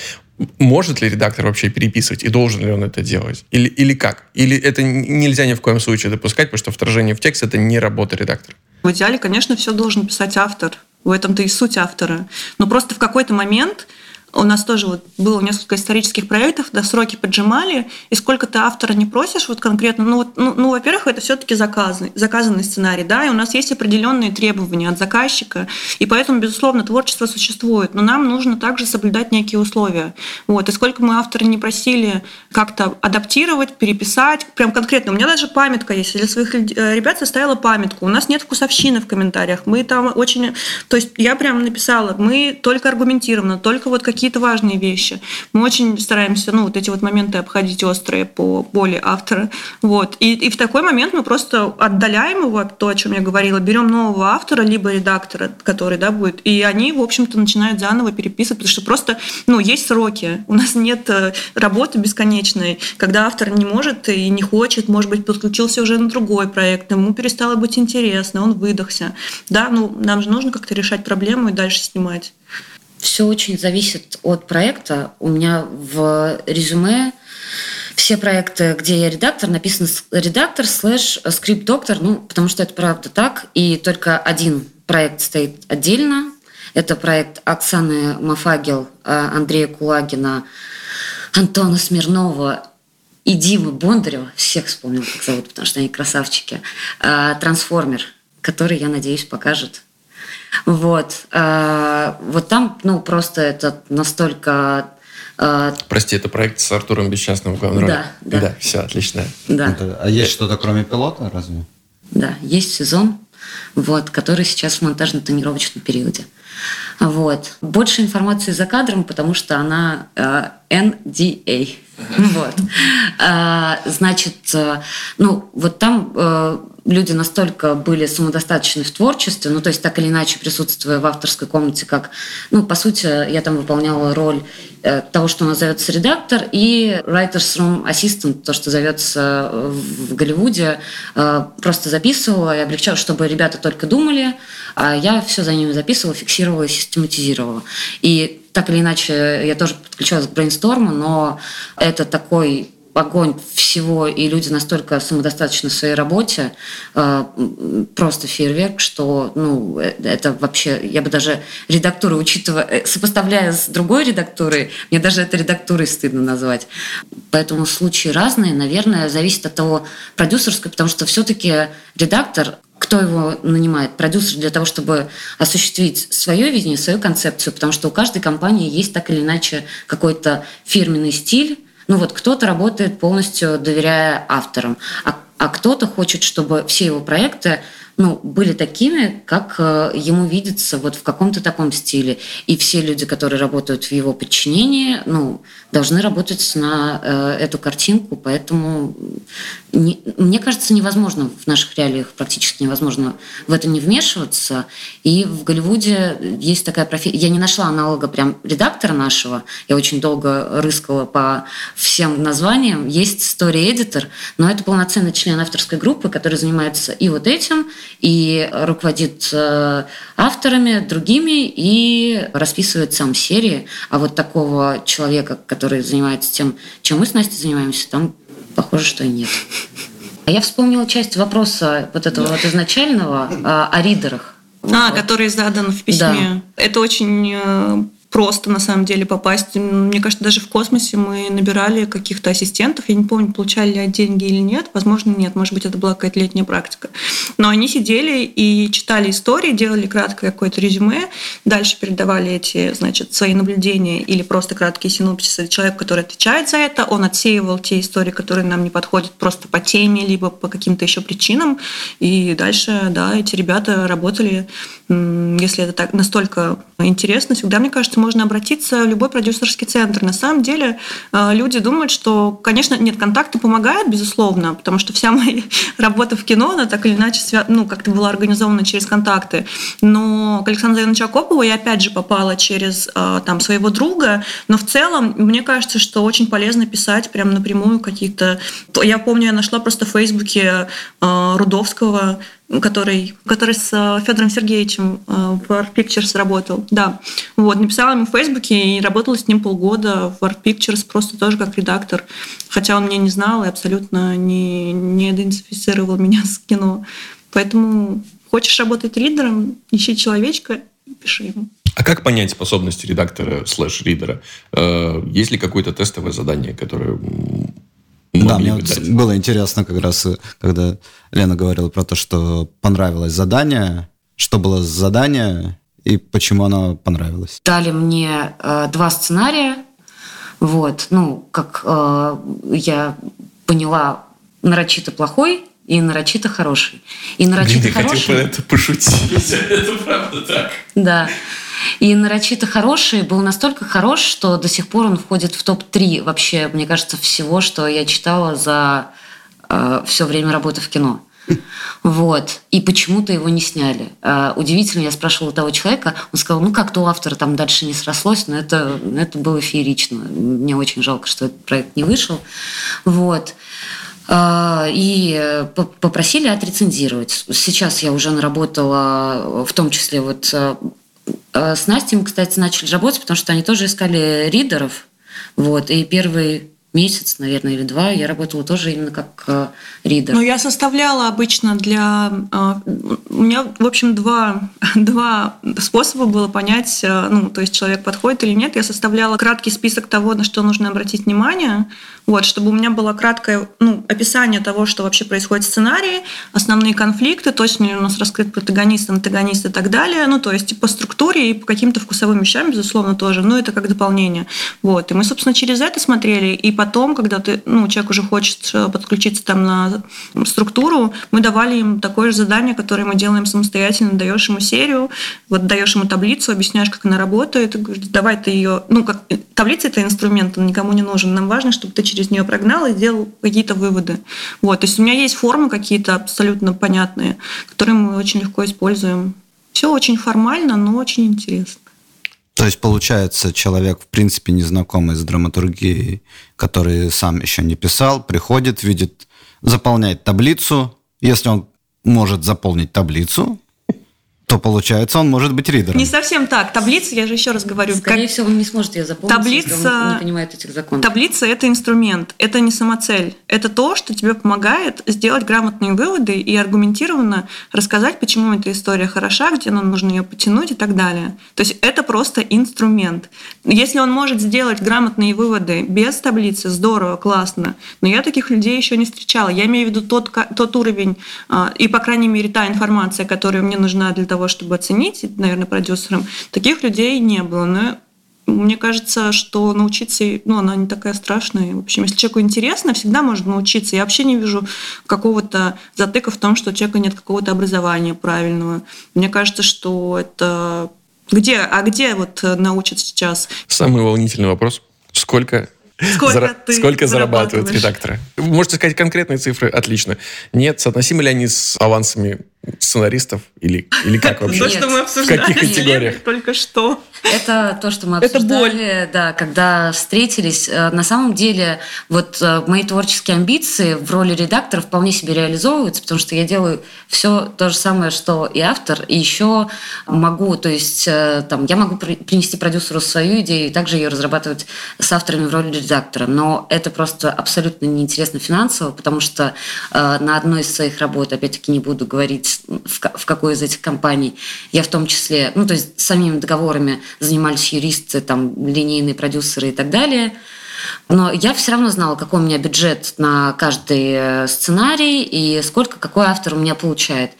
Может ли редактор вообще переписывать и должен ли он это делать? Или, или как? Или это нельзя ни в коем случае допускать, потому что вторжение в текст – это не работа редактора? В идеале, конечно, все должен писать автор. В этом-то и суть автора. Но просто в какой-то момент у нас тоже вот было несколько исторических проектов, да, сроки поджимали, и сколько ты автора не просишь вот конкретно, ну, вот, ну, ну во-первых, это все-таки заказанный, заказанный сценарий, да, и у нас есть определенные требования от заказчика, и поэтому, безусловно, творчество существует, но нам нужно также соблюдать некие условия. Вот, и сколько мы авторы не просили как-то адаптировать, переписать, прям конкретно, у меня даже памятка есть, для своих э, ребят составила памятку, у нас нет вкусовщины в комментариях, мы там очень, то есть я прям написала, мы только аргументированно, только вот какие какие-то важные вещи. Мы очень стараемся, ну, вот эти вот моменты обходить острые по боли автора. Вот. И, и в такой момент мы просто отдаляем его от того, о чем я говорила, берем нового автора, либо редактора, который, да, будет, и они, в общем-то, начинают заново переписывать, потому что просто, ну, есть сроки. У нас нет э, работы бесконечной, когда автор не может и не хочет, может быть, подключился уже на другой проект, ему перестало быть интересно, он выдохся. Да, ну, нам же нужно как-то решать проблему и дальше снимать. Все очень зависит от проекта. У меня в резюме все проекты, где я редактор, написано редактор слэш скрипт-доктор, ну, потому что это правда так. И только один проект стоит отдельно. Это проект Оксаны Мафагел, а, Андрея Кулагина, Антона Смирнова и Димы Бондарева. Всех вспомнил, как зовут, потому что они красавчики. А, Трансформер, который, я надеюсь, покажет вот. А, вот там, ну, просто это настолько а, Прости, это проект с Артуром Бесчастным в главной роли? Да, да. Да, все, отлично. Да. а есть что-то кроме пилота, разве? Да, есть сезон, вот, который сейчас в монтажно-тренировочном периоде. Вот. Больше информации за кадром, потому что она э, NDA. Вот. А, значит, э, ну, вот там э, люди настолько были самодостаточны в творчестве, ну, то есть так или иначе присутствуя в авторской комнате, как, ну, по сути, я там выполняла роль э, того, что называется редактор, и writer's room assistant, то, что зовется в Голливуде, просто записывала и облегчала, чтобы ребята только думали, а я все за ними записывала, фиксировала систематизировала. И так или иначе, я тоже подключалась к брейнсторму, но это такой огонь всего, и люди настолько самодостаточны в своей работе, э, просто фейерверк, что, ну, э, это вообще, я бы даже редактуру, учитывая, э, сопоставляя с другой редактурой, мне даже это редактурой стыдно назвать. Поэтому случаи разные, наверное, зависит от того продюсерской, потому что все-таки редактор кто его нанимает? Продюсер для того, чтобы осуществить свое видение, свою концепцию, потому что у каждой компании есть так или иначе какой-то фирменный стиль, ну вот кто-то работает полностью доверяя авторам, а, а кто-то хочет, чтобы все его проекты ну, были такими, как э, ему видится вот в каком-то таком стиле. И все люди, которые работают в его подчинении, ну, должны работать на э, эту картинку, поэтому не, мне кажется, невозможно в наших реалиях, практически невозможно в это не вмешиваться. И в Голливуде есть такая профессия. Я не нашла аналога прям редактора нашего. Я очень долго рыскала по всем названиям. Есть story-editor, но это полноценный член авторской группы, который занимается и вот этим, и руководит э, авторами, другими, и расписывает сам серии. А вот такого человека, который занимается тем, чем мы с Настей занимаемся, там похоже, что и нет. А я вспомнила часть вопроса вот этого вот изначального а, о ридерах. А, вот. который задан в письме. Да. Это очень э, просто на самом деле попасть. Мне кажется, даже в космосе мы набирали каких-то ассистентов. Я не помню, получали ли деньги или нет. Возможно, нет. Может быть, это была какая-то летняя практика. Но они сидели и читали истории, делали краткое какое-то резюме, дальше передавали эти, значит, свои наблюдения или просто краткие синопсисы человеку, который отвечает за это. Он отсеивал те истории, которые нам не подходят просто по теме, либо по каким-то еще причинам. И дальше, да, эти ребята работали. Если это так настолько интересно, всегда, мне кажется, можно обратиться в любой продюсерский центр. На самом деле э, люди думают, что, конечно, нет, контакты помогают, безусловно, потому что вся моя работа в кино, она так или иначе ну, как-то была организована через контакты. Но к Александру Ивановичу Акопову я опять же попала через э, там, своего друга, но в целом мне кажется, что очень полезно писать прям напрямую какие-то... Я помню, я нашла просто в Фейсбуке э, Рудовского, который, который с э, Федором Сергеевичем э, в Art Pictures работал. Да. Вот, написала ему в Фейсбуке и работала с ним полгода в Art Pictures просто тоже как редактор. Хотя он меня не знал и абсолютно не, не идентифицировал меня с кино. Поэтому хочешь работать ридером, ищи человечка и пиши ему. А как понять способности редактора слэш-ридера? Э, есть ли какое-то тестовое задание, которое да, мне вот было интересно как раз, когда Лена говорила про то, что понравилось задание, что было задание и почему оно понравилось. Дали мне э, два сценария, вот, ну, как э, я поняла, нарочито плохой и нарочито хороший. И нарочито Блин, хороший... хотел про это пошутить. это правда так. Да. И нарочито хороший был настолько хорош, что до сих пор он входит в топ-3 вообще, мне кажется, всего, что я читала за э, все время работы в кино. Вот. И почему-то его не сняли. Uh, удивительно, я спрашивала того человека, он сказал, ну как-то у автора там дальше не срослось, но это, это было феерично. Мне очень жалко, что этот проект не вышел. Вот. Uh, и попросили отрецензировать. Сейчас я уже наработала, в том числе вот а с Настей мы, кстати, начали работать, потому что они тоже искали ридеров. Вот, и первый месяц, наверное, или два я работала тоже именно как э, ридер. Ну, я составляла обычно для... Э, у меня, в общем, два, два способа было понять, э, ну, то есть человек подходит или нет. Я составляла краткий список того, на что нужно обратить внимание, вот, чтобы у меня было краткое ну, описание того, что вообще происходит в сценарии, основные конфликты, точно ли у нас раскрыт протагонист, антагонист и так далее. Ну, то есть по структуре и по каким-то вкусовым вещам, безусловно, тоже. Но это как дополнение. Вот. И мы, собственно, через это смотрели. И потом, когда ты, ну, человек уже хочет э, подключиться там на структуру, мы давали им такое же задание, которое мы делаем самостоятельно, даешь ему серию, вот даешь ему таблицу, объясняешь, как она работает, и говоришь, давай ты ее, ну, как таблица это инструмент, он никому не нужен. Нам важно, чтобы ты через нее прогнал и сделал какие-то выводы. Вот, то есть у меня есть формы какие-то абсолютно понятные, которые мы очень легко используем. Все очень формально, но очень интересно. То есть, получается, человек, в принципе, незнакомый с драматургией, который сам еще не писал, приходит, видит, заполняет таблицу. Если он может заполнить таблицу, то получается он может быть ридером. Не совсем так. Таблица, я же еще раз говорю. Скорее как... всего, он не сможет ее запомнить, таблица... если он не понимает этих законов. Таблица – это инструмент, это не самоцель. Это то, что тебе помогает сделать грамотные выводы и аргументированно рассказать, почему эта история хороша, где нам нужно ее потянуть и так далее. То есть это просто инструмент. Если он может сделать грамотные выводы без таблицы, здорово, классно. Но я таких людей еще не встречала. Я имею в виду тот, тот уровень а, и, по крайней мере, та информация, которая мне нужна для того, того, чтобы оценить, наверное, продюсерам, таких людей не было. Но мне кажется, что научиться, ну, она не такая страшная. В общем, если человеку интересно, всегда можно научиться. Я вообще не вижу какого-то затыка в том, что у человека нет какого-то образования правильного. Мне кажется, что это... Где, а где вот научат сейчас? Самый волнительный вопрос. Сколько Сколько, Зара... ты Сколько зарабатывают редакторы? Можете сказать конкретные цифры? Отлично. Нет, соотносимы ли они с авансами сценаристов или, или как вообще? То, что мы обсуждали. В каких категориях? Только что. Это то, что мы обсуждали, Это боль. да, когда встретились. Э, на самом деле, вот э, мои творческие амбиции в роли редактора вполне себе реализовываются, потому что я делаю все то же самое, что и автор, и еще могу, то есть э, там, я могу принести продюсеру свою идею и также ее разрабатывать с авторами в роли редактора. Но это просто абсолютно неинтересно финансово, потому что на одной из своих работ, опять-таки не буду говорить, в, в какой из этих компаний, я в том числе, ну, то есть самими договорами занимались юристы, там, линейные продюсеры и так далее. Но я все равно знала, какой у меня бюджет на каждый э, сценарий и сколько какой автор у меня получает.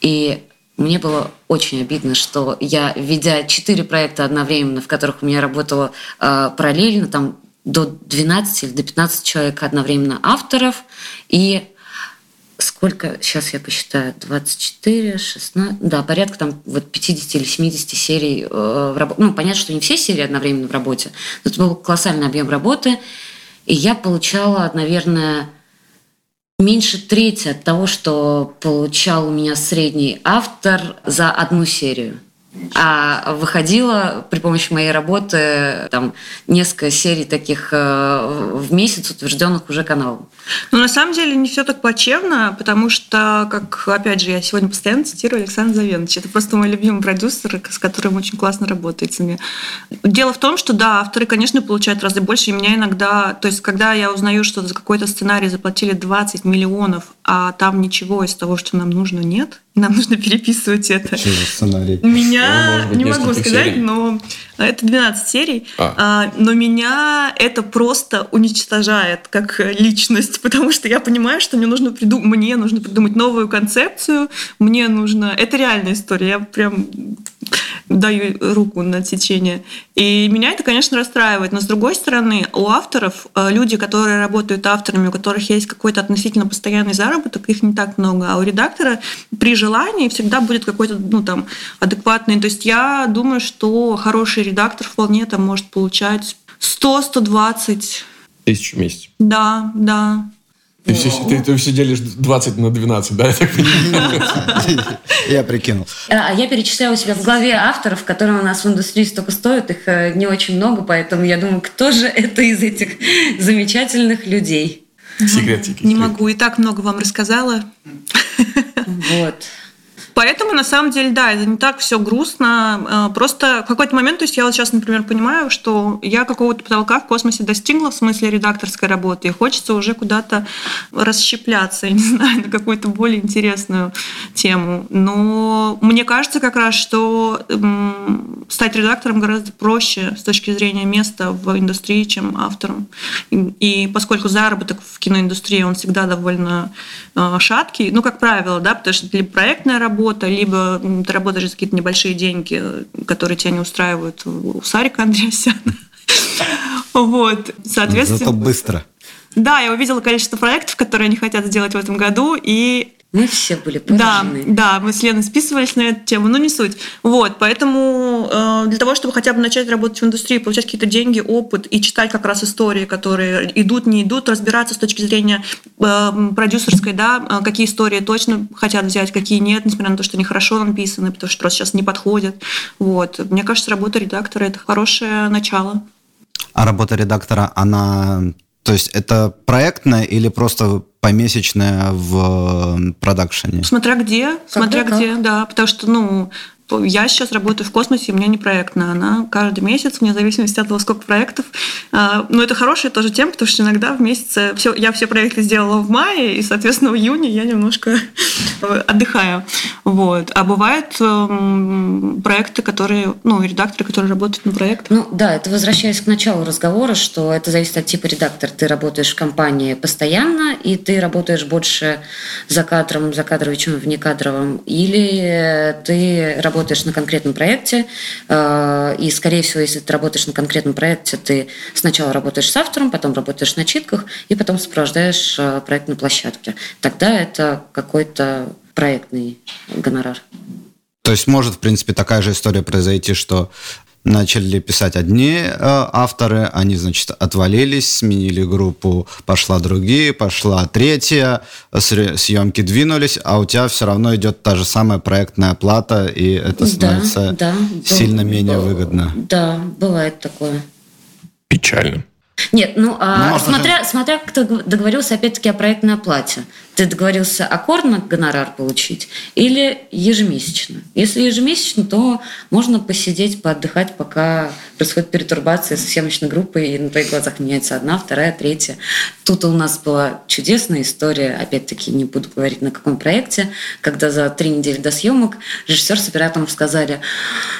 И мне было очень обидно, что я, ведя четыре проекта одновременно, в которых у меня работало э, параллельно, там до 12 или до 15 человек одновременно авторов, и сколько, сейчас я посчитаю, 24, 16, да, порядка там вот 50 или 70 серий э, в работе. Ну, понятно, что не все серии одновременно в работе, но это был колоссальный объем работы, и я получала, наверное, меньше трети от того, что получал у меня средний автор за одну серию. А выходила при помощи моей работы там несколько серий таких э, в месяц утвержденных уже каналом. Ну, на самом деле не все так плачевно, потому что, как, опять же, я сегодня постоянно цитирую Александра Завеновича. Это просто мой любимый продюсер, с которым очень классно работается мне. Дело в том, что, да, авторы, конечно, получают разы больше, и меня иногда... То есть, когда я узнаю, что за какой-то сценарий заплатили 20 миллионов, а там ничего из того, что нам нужно, нет, нам нужно переписывать это. Что за сценарий? Меня, ну, не могу сказать, серий. но это 12 серий, а. А, но меня это просто уничтожает как личность, потому что я понимаю, что мне нужно придумать, мне нужно придумать новую концепцию, мне нужно, это реальная история, я прям даю руку на течение. И меня это, конечно, расстраивает. Но с другой стороны, у авторов, э, люди, которые работают авторами, у которых есть какой-то относительно постоянный заработок, их не так много. А у редактора при желании всегда будет какой-то, ну, там, адекватный. То есть я думаю, что хороший редактор вполне там может получать 100-120 тысяч в месяц. Да, да. Ты все, ты, ты все делишь 20 на 12, да, я прикинул. А я перечисляю у себя в голове авторов, которые у нас в индустрии столько стоят, их э, не очень много, поэтому я думаю, кто же это из этих замечательных людей? Секретики. Не могу, и так много вам рассказала. Вот. Поэтому, на самом деле, да, это не так все грустно. Э, просто в какой-то момент, то есть я вот сейчас, например, понимаю, что я какого-то потолка в космосе достигла в смысле редакторской работы, и хочется уже куда-то расщепляться, я не знаю, на какую-то более интересную тему. Но мне кажется как раз, что стать редактором гораздо проще с точки зрения места в индустрии, чем автором. И поскольку заработок в киноиндустрии, он всегда довольно э, шаткий, ну, как правило, да, потому что либо проектная работа, работа, либо ты работаешь за какие-то небольшие деньги, которые тебя не устраивают у Сарика Андреасяна. Вот, соответственно... Зато быстро. Да, я увидела количество проектов, которые они хотят сделать в этом году, и мы все были поражены. Да, да, мы с Леной списывались на эту тему, но не суть. Вот, поэтому э, для того, чтобы хотя бы начать работать в индустрии, получать какие-то деньги, опыт и читать как раз истории, которые идут, не идут, разбираться с точки зрения э, продюсерской, да, э, какие истории точно хотят взять, какие нет, несмотря на то, что они хорошо написаны, потому что просто сейчас не подходят. Вот. Мне кажется, работа редактора – это хорошее начало. А работа редактора, она то есть это проектная или просто помесячная в продакшене? Смотря где, как смотря где, да, потому что, ну, я сейчас работаю в космосе, у меня не проектная, она каждый месяц, вне зависимости от того, сколько проектов. А, но это хорошая тоже тема, потому что иногда в месяце все, я все проекты сделала в мае, и, соответственно, в июне я немножко отдыхаю. Вот. А бывают эм, проекты, которые, ну, редакторы, которые работают на проектах. Ну да, это возвращаясь к началу разговора, что это зависит от типа редактора. Ты работаешь в компании постоянно, и ты работаешь больше за кадром, за кадровым, чем внекадровым, или ты работаешь работаешь на конкретном проекте, э, и, скорее всего, если ты работаешь на конкретном проекте, ты сначала работаешь с автором, потом работаешь на читках, и потом сопровождаешь э, проект на площадке. Тогда это какой-то проектный гонорар. То есть может, в принципе, такая же история произойти, что начали писать одни э, авторы, они, значит, отвалились, сменили группу, пошла другие, пошла третья, съемки двинулись, а у тебя все равно идет та же самая проектная плата, и это становится да, да, сильно был, менее выгодно. Да, бывает такое. Печально. Нет, ну, а, ну смотря, же... смотря как ты договорился опять-таки о проектной оплате. Ты договорился аккордно гонорар получить или ежемесячно? Если ежемесячно, то можно посидеть, поотдыхать, пока происходит перетурбация со съемочной группой, и на твоих глазах меняется одна, вторая, третья. Тут у нас была чудесная история, опять-таки не буду говорить на каком проекте, когда за три недели до съемок режиссер с оператором сказали,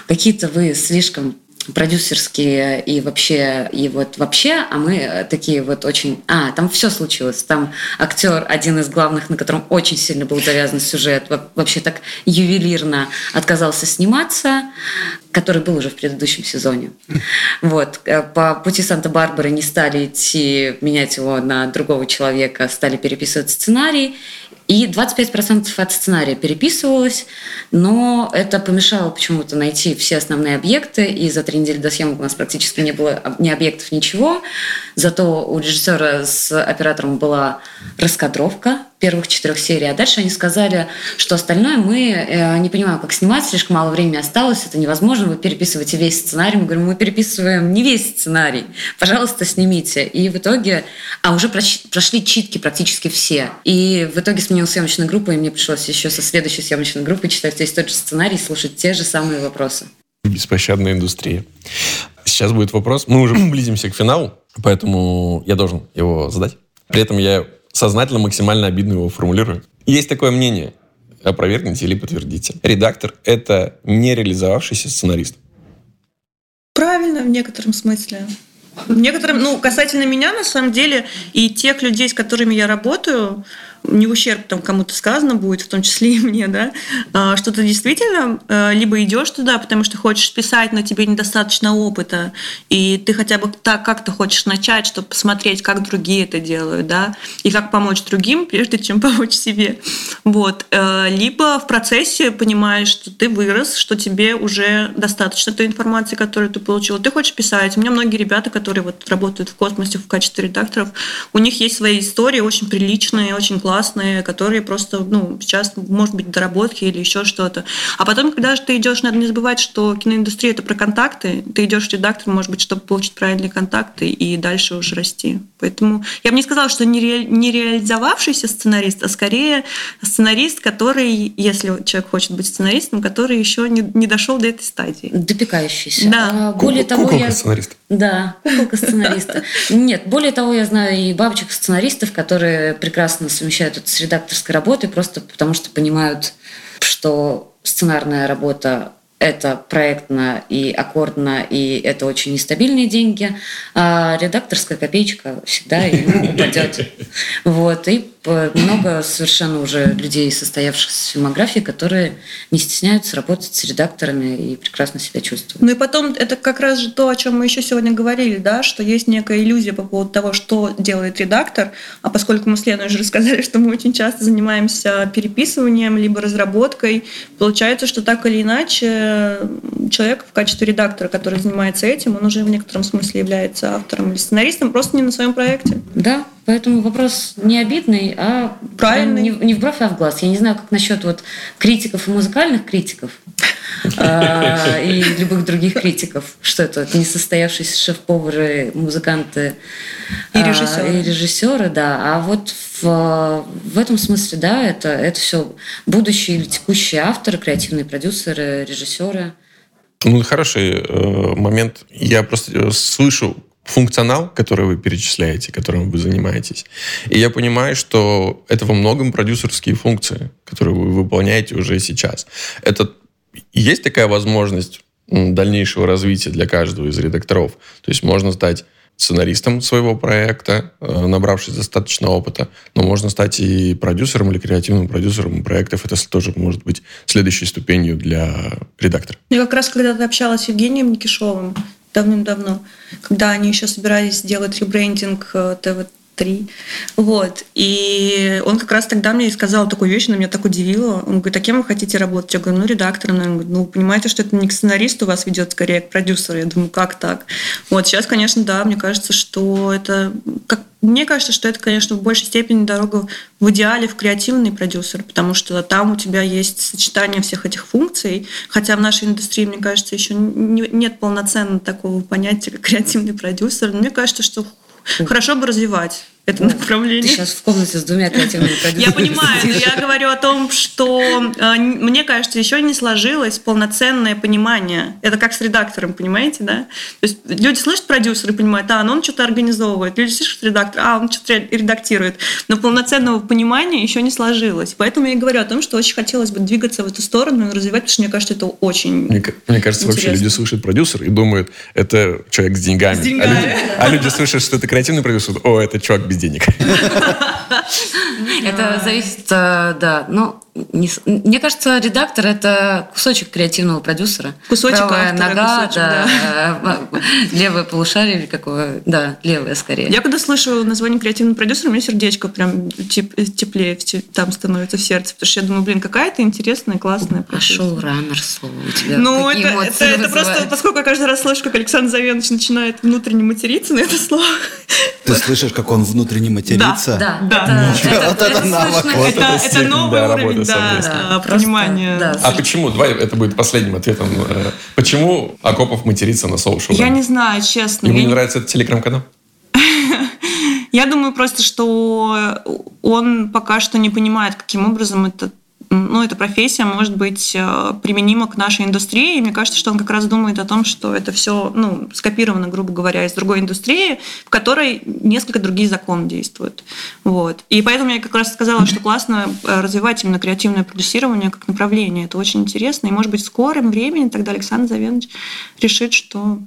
какие-то вы слишком продюсерские и вообще, и вот вообще, а мы такие вот очень... А, там все случилось. Там актер, один из главных, на котором очень сильно был завязан сюжет, вообще так ювелирно отказался сниматься. Который был уже в предыдущем сезоне. Вот. Э, по пути Санта-Барбары не стали идти, менять его на другого человека, стали переписывать сценарий. И 25% от сценария переписывалось, но это помешало почему-то найти все основные объекты, и за три недели до съемок у нас практически не было ни объектов, ничего. Зато у режиссера с оператором была раскадровка первых четырех серий, а дальше они сказали, что остальное мы э, не понимаем, как снимать, слишком мало времени осталось, это невозможно, вы переписываете весь сценарий. Мы говорим, мы переписываем не весь сценарий, пожалуйста, снимите. И в итоге, а уже прошли читки практически все. И в итоге сменил съемочную группу, и мне пришлось еще со следующей съемочной группой читать весь тот же сценарий, слушать те же самые вопросы. Беспощадная индустрия. Сейчас будет вопрос. Мы уже близимся к финалу, поэтому я должен его задать. При этом я сознательно максимально обидно его формулирую. Есть такое мнение, опровергните или подтвердите. Редактор — это не реализовавшийся сценарист. Правильно, в некотором смысле. В некотором, ну, касательно меня, на самом деле, и тех людей, с которыми я работаю, не ущерб там кому-то сказано будет, в том числе и мне, да, а, что ты действительно э, либо идешь туда, потому что хочешь писать, но тебе недостаточно опыта, и ты хотя бы так как-то хочешь начать, чтобы посмотреть, как другие это делают, да, и как помочь другим, прежде чем помочь себе. Вот. Э, либо в процессе понимаешь, что ты вырос, что тебе уже достаточно той информации, которую ты получил. Ты хочешь писать. У меня многие ребята, которые вот работают в космосе в качестве редакторов, у них есть свои истории очень приличные, очень классные, классные, которые просто, ну, сейчас, может быть, доработки или еще что-то. А потом, когда же ты идешь, надо не забывать, что киноиндустрия это про контакты. Ты идешь в редактор, может быть, чтобы получить правильные контакты и дальше уже расти. Поэтому я бы не сказала, что не, ре, не реализовавшийся сценарист, а скорее сценарист, который, если человек хочет быть сценаристом, который еще не, не дошел до этой стадии. Допекающийся. Да. А, более того, я... сценариста. Да, куколка сценариста. Нет, более того, я знаю и бабочек-сценаристов, которые прекрасно совмещают это с редакторской работой, просто потому что понимают, что сценарная работа это проектно и аккордно, и это очень нестабильные деньги, а редакторская копеечка всегда ему упадет. Вот. И много совершенно уже людей, состоявшихся с фильмографией, которые не стесняются работать с редакторами и прекрасно себя чувствуют. Ну и потом это как раз же то, о чем мы еще сегодня говорили, да, что есть некая иллюзия по поводу того, что делает редактор, а поскольку мы с Леной уже рассказали, что мы очень часто занимаемся переписыванием либо разработкой, получается, что так или иначе человек в качестве редактора, который занимается этим, он уже в некотором смысле является автором или сценаристом, просто не на своем проекте. Да, Поэтому вопрос не обидный, а правильный. Не, не в бровь, а в глаз. Я не знаю, как насчет вот критиков и музыкальных критиков а, и любых других критиков. Что это? Несостоявшиеся шеф-повары, музыканты и режиссеры. А, и режиссеры, да. А вот в, в этом смысле, да, это, это все будущие или текущие авторы, креативные продюсеры, режиссеры. Ну, хороший э, момент. Я просто э, слышу функционал, который вы перечисляете, которым вы занимаетесь. И я понимаю, что это во многом продюсерские функции, которые вы выполняете уже сейчас. Это есть такая возможность дальнейшего развития для каждого из редакторов. То есть можно стать сценаристом своего проекта, э, набравшись достаточно опыта, но можно стать и продюсером или креативным продюсером проектов. Это тоже может быть следующей ступенью для редактора. Я как раз когда-то общалась с Евгением Никишовым, давным-давно, когда они еще собирались сделать ребрендинг э, ТВ-3. Вот. И он как раз тогда мне сказал такую вещь, она меня так удивила. Он говорит, а кем вы хотите работать? Я говорю, ну, редактором. Он говорит, ну, понимаете, что это не к сценаристу вас ведет, скорее, а к продюсеру. Я думаю, как так? Вот сейчас, конечно, да, мне кажется, что это как мне кажется, что это, конечно, в большей степени дорога в идеале в креативный продюсер, потому что там у тебя есть сочетание всех этих функций, хотя в нашей индустрии, мне кажется, еще нет полноценного такого понятия, как креативный продюсер. Но мне кажется, что хорошо бы развивать это направление. Ты сейчас в комнате с двумя креативными продюсерами. Я понимаю, но я говорю о том, что э, мне кажется, еще не сложилось полноценное понимание. Это как с редактором, понимаете, да? То есть люди слышат продюсера и понимают, а, ну он что-то организовывает. Люди слышат редактор, а, он что-то редактирует. Но полноценного понимания еще не сложилось. Поэтому я и говорю о том, что очень хотелось бы двигаться в эту сторону и развивать, потому что мне кажется, это очень Мне, мне кажется, интересно. вообще люди слушают продюсер и думают, это человек с деньгами. С деньгами. А, люди, а люди слышат, что это креативный продюсер, о, это чувак без денег. Это зависит, э, да. Ну, не, мне кажется, редактор это кусочек креативного продюсера. Кусочек Правая автора, нога, кусочек, да, да. левое полушарие или какое, да, левое скорее. Я когда слышу название креативного продюсера, у меня сердечко прям теп теплее там становится в сердце, потому что я думаю, блин, какая ты интересная, классная профессия. А шоураннер слово у тебя Ну, это, это, это просто, поскольку я каждый раз слышу, как Александр Завенович начинает внутренне материться на это слово. Ты слышишь, как он внутренне матерится? Да, да. Вот это навык. Это новый уровень да, да, понимание. Да, а почему? Давай, это будет последним ответом. Э, почему Акопов матерится на соушоу? Я не знаю, честно. Ему не нравится этот телеграм-канал? Я думаю просто, что он пока что не понимает, каким образом это ну, эта профессия может быть э, применима к нашей индустрии. И мне кажется, что он как раз думает о том, что это все ну, скопировано, грубо говоря, из другой индустрии, в которой несколько другие законы действуют. Вот. И поэтому я как раз сказала, что классно э, развивать именно креативное продюсирование как направление. Это очень интересно. И, может быть, в скором времени тогда Александр Завенович решит, что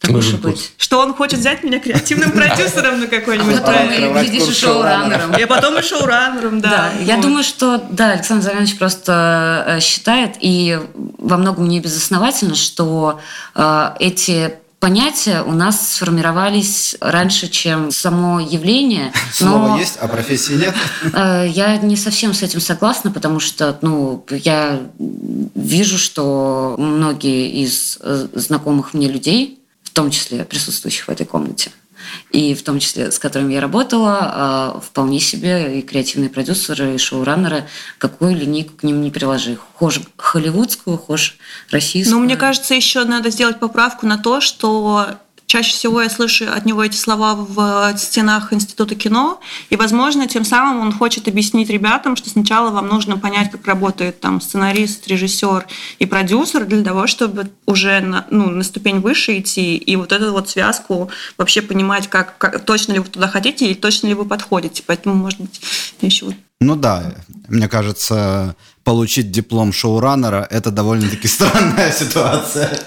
так уж быть. Что он хочет взять меня креативным продюсером на какой-нибудь а потом, глядишь, и шоураннером. И потом и шоураннером, да. да. Я думаю, что, да, Александр Завянович просто э, считает, и во многом не безосновательно, что э, эти понятия у нас сформировались раньше, чем само явление. Слово но, есть, а профессии нет? Э, я не совсем с этим согласна, потому что ну, я вижу, что многие из знакомых мне людей в том числе присутствующих в этой комнате, и в том числе с которыми я работала, а, вполне себе и креативные продюсеры, и шоураннеры, какую линейку к ним не приложи. Хошь холливудскую, хошь российскую. Ну, мне кажется, еще надо сделать поправку на то, что Чаще всего я слышу от него эти слова в стенах Института кино, и, возможно, тем самым он хочет объяснить ребятам, что сначала вам нужно понять, как работает там сценарист, режиссер и продюсер для того, чтобы уже на, ну, на ступень выше идти, и вот эту вот связку вообще понимать, как, как точно ли вы туда хотите и точно ли вы подходите. Поэтому, может быть, еще вот ну да, мне кажется, получить диплом шоураннера – это довольно-таки странная ситуация.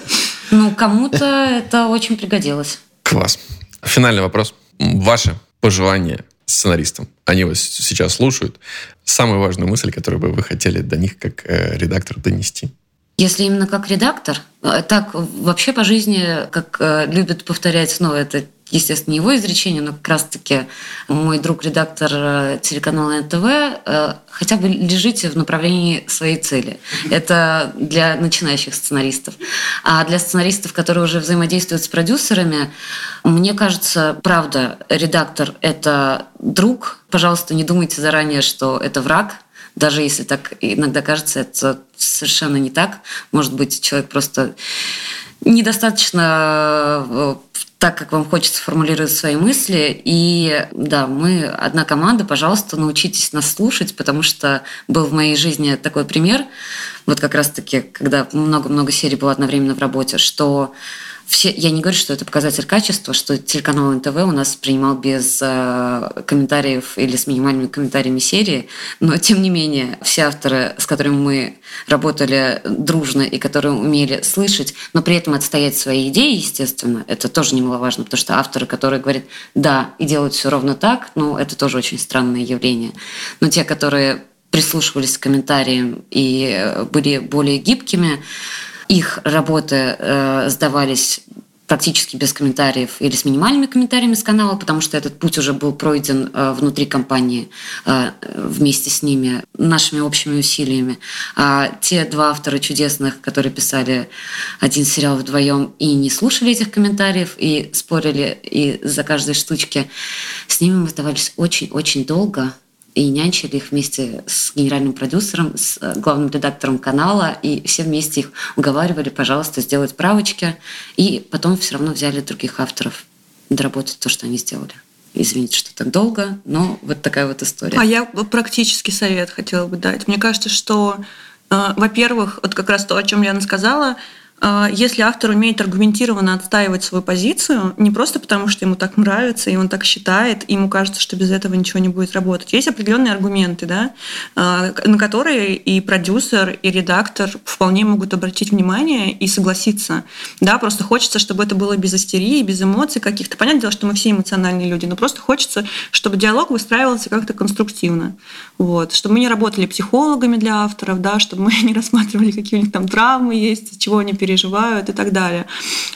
Ну, кому-то это очень пригодилось. Класс. Финальный вопрос. Ваше пожелание сценаристам. Они вас сейчас слушают. Самую важную мысль, которую бы вы хотели до них как э, редактор донести. Если именно как редактор, э, так вообще по жизни, как э, любят повторять, ну, это естественно, его изречение, но как раз-таки мой друг-редактор э, телеканала НТВ, э, хотя бы лежите в направлении своей цели. Это для начинающих сценаристов. А для сценаристов, которые уже взаимодействуют с продюсерами, мне кажется, правда, редактор – это друг. Пожалуйста, не думайте заранее, что это враг, даже если так иногда кажется, это совершенно не так. Может быть, человек просто недостаточно э, так, как вам хочется формулировать свои мысли. И да, мы одна команда, пожалуйста, научитесь нас слушать, потому что был в моей жизни такой пример, вот как раз-таки, когда много-много серий было одновременно в работе, что все, я не говорю, что это показатель качества, что телеканал НТВ у нас принимал без э, комментариев или с минимальными комментариями серии, но тем не менее все авторы, с которыми мы работали дружно и которые умели слышать, но при этом отстоять свои идеи, естественно, это тоже немаловажно, потому что авторы, которые говорят «да» и делают все ровно так, ну, это тоже очень странное явление. Но те, которые прислушивались к комментариям и э, были более гибкими, их работы э, сдавались практически без комментариев или с минимальными комментариями с канала, потому что этот путь уже был пройден э, внутри компании э, вместе с ними, нашими общими усилиями. А те два автора чудесных, которые писали один сериал вдвоем и не слушали этих комментариев, и спорили и за каждой штучки, с ними мы оставались очень-очень долго, и нянчили их вместе с генеральным продюсером, с э, главным редактором канала, и все вместе их уговаривали, пожалуйста, сделать правочки, и потом все равно взяли других авторов доработать то, что они сделали. Извините, что так долго, но вот такая вот история. А я практический совет хотела бы дать. Мне кажется, что, э, во-первых, вот как раз то, о чем Лена сказала, если автор умеет аргументированно отстаивать свою позицию, не просто потому, что ему так нравится, и он так считает, и ему кажется, что без этого ничего не будет работать. Есть определенные аргументы, да, а, на которые и продюсер, и редактор вполне могут обратить внимание и согласиться. Да, просто хочется, чтобы это было без истерии, без эмоций каких-то. Понятное дело, что мы все эмоциональные люди, но просто хочется, чтобы диалог выстраивался как-то конструктивно. Вот. Чтобы мы не работали психологами для авторов, да, чтобы мы не рассматривали, какие у них там травмы есть, чего они переживают переживают и так далее.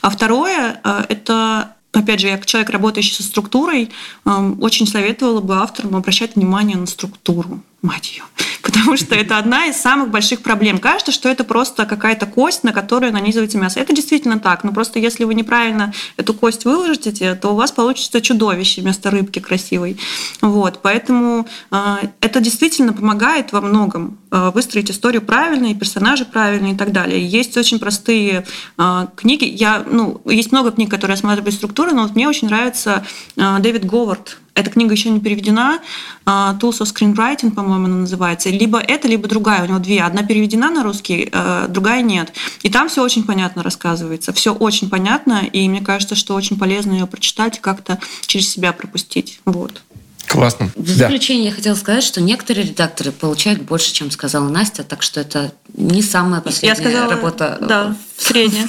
А второе э, – это опять же, я как человек, работающий со структурой, эм, очень советовала бы авторам обращать внимание на структуру мать ее. Потому что это одна из самых больших проблем. Кажется, что это просто какая-то кость, на которую нанизывается мясо. Это действительно так. Но просто если вы неправильно эту кость выложите, то у вас получится чудовище вместо рыбки красивой. Вот. Поэтому э, это действительно помогает во многом э, выстроить историю правильно, и персонажи правильные и так далее. Есть очень простые э, книги. Я, ну, есть много книг, которые смотрю структуры, но вот мне очень нравится э, Дэвид Говард эта книга еще не переведена. А, Tools of Screenwriting, по-моему, она называется. Либо это, либо другая. У него две. Одна переведена на русский, а, другая нет. И там все очень понятно рассказывается. Все очень понятно. И мне кажется, что очень полезно ее прочитать и как-то через себя пропустить. Вот. Классно. В заключение да. я хотела сказать, что некоторые редакторы получают больше, чем сказала Настя, так что это не самая последняя я сказала, работа. Да, средняя.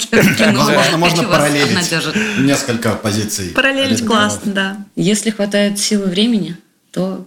Возможно, можно параллелить несколько позиций. Параллелить классно, да. Если хватает силы времени, то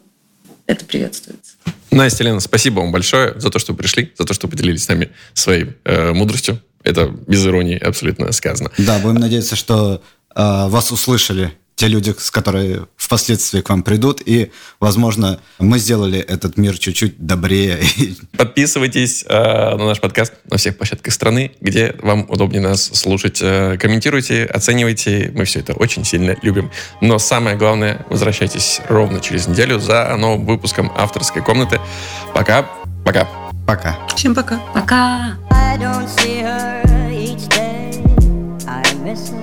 это приветствуется. Настя, Лена, спасибо вам большое за то, что пришли, за то, что поделились с нами своей э, мудростью. Это без иронии абсолютно сказано. Да, будем надеяться, что э, вас услышали те люди, с которые впоследствии к вам придут, и, возможно, мы сделали этот мир чуть-чуть добрее. Подписывайтесь э, на наш подкаст на всех площадках страны, где вам удобнее нас слушать. Э, комментируйте, оценивайте, мы все это очень сильно любим. Но самое главное, возвращайтесь ровно через неделю за новым выпуском авторской комнаты. Пока, пока. Пока. Всем пока. Пока. Gee,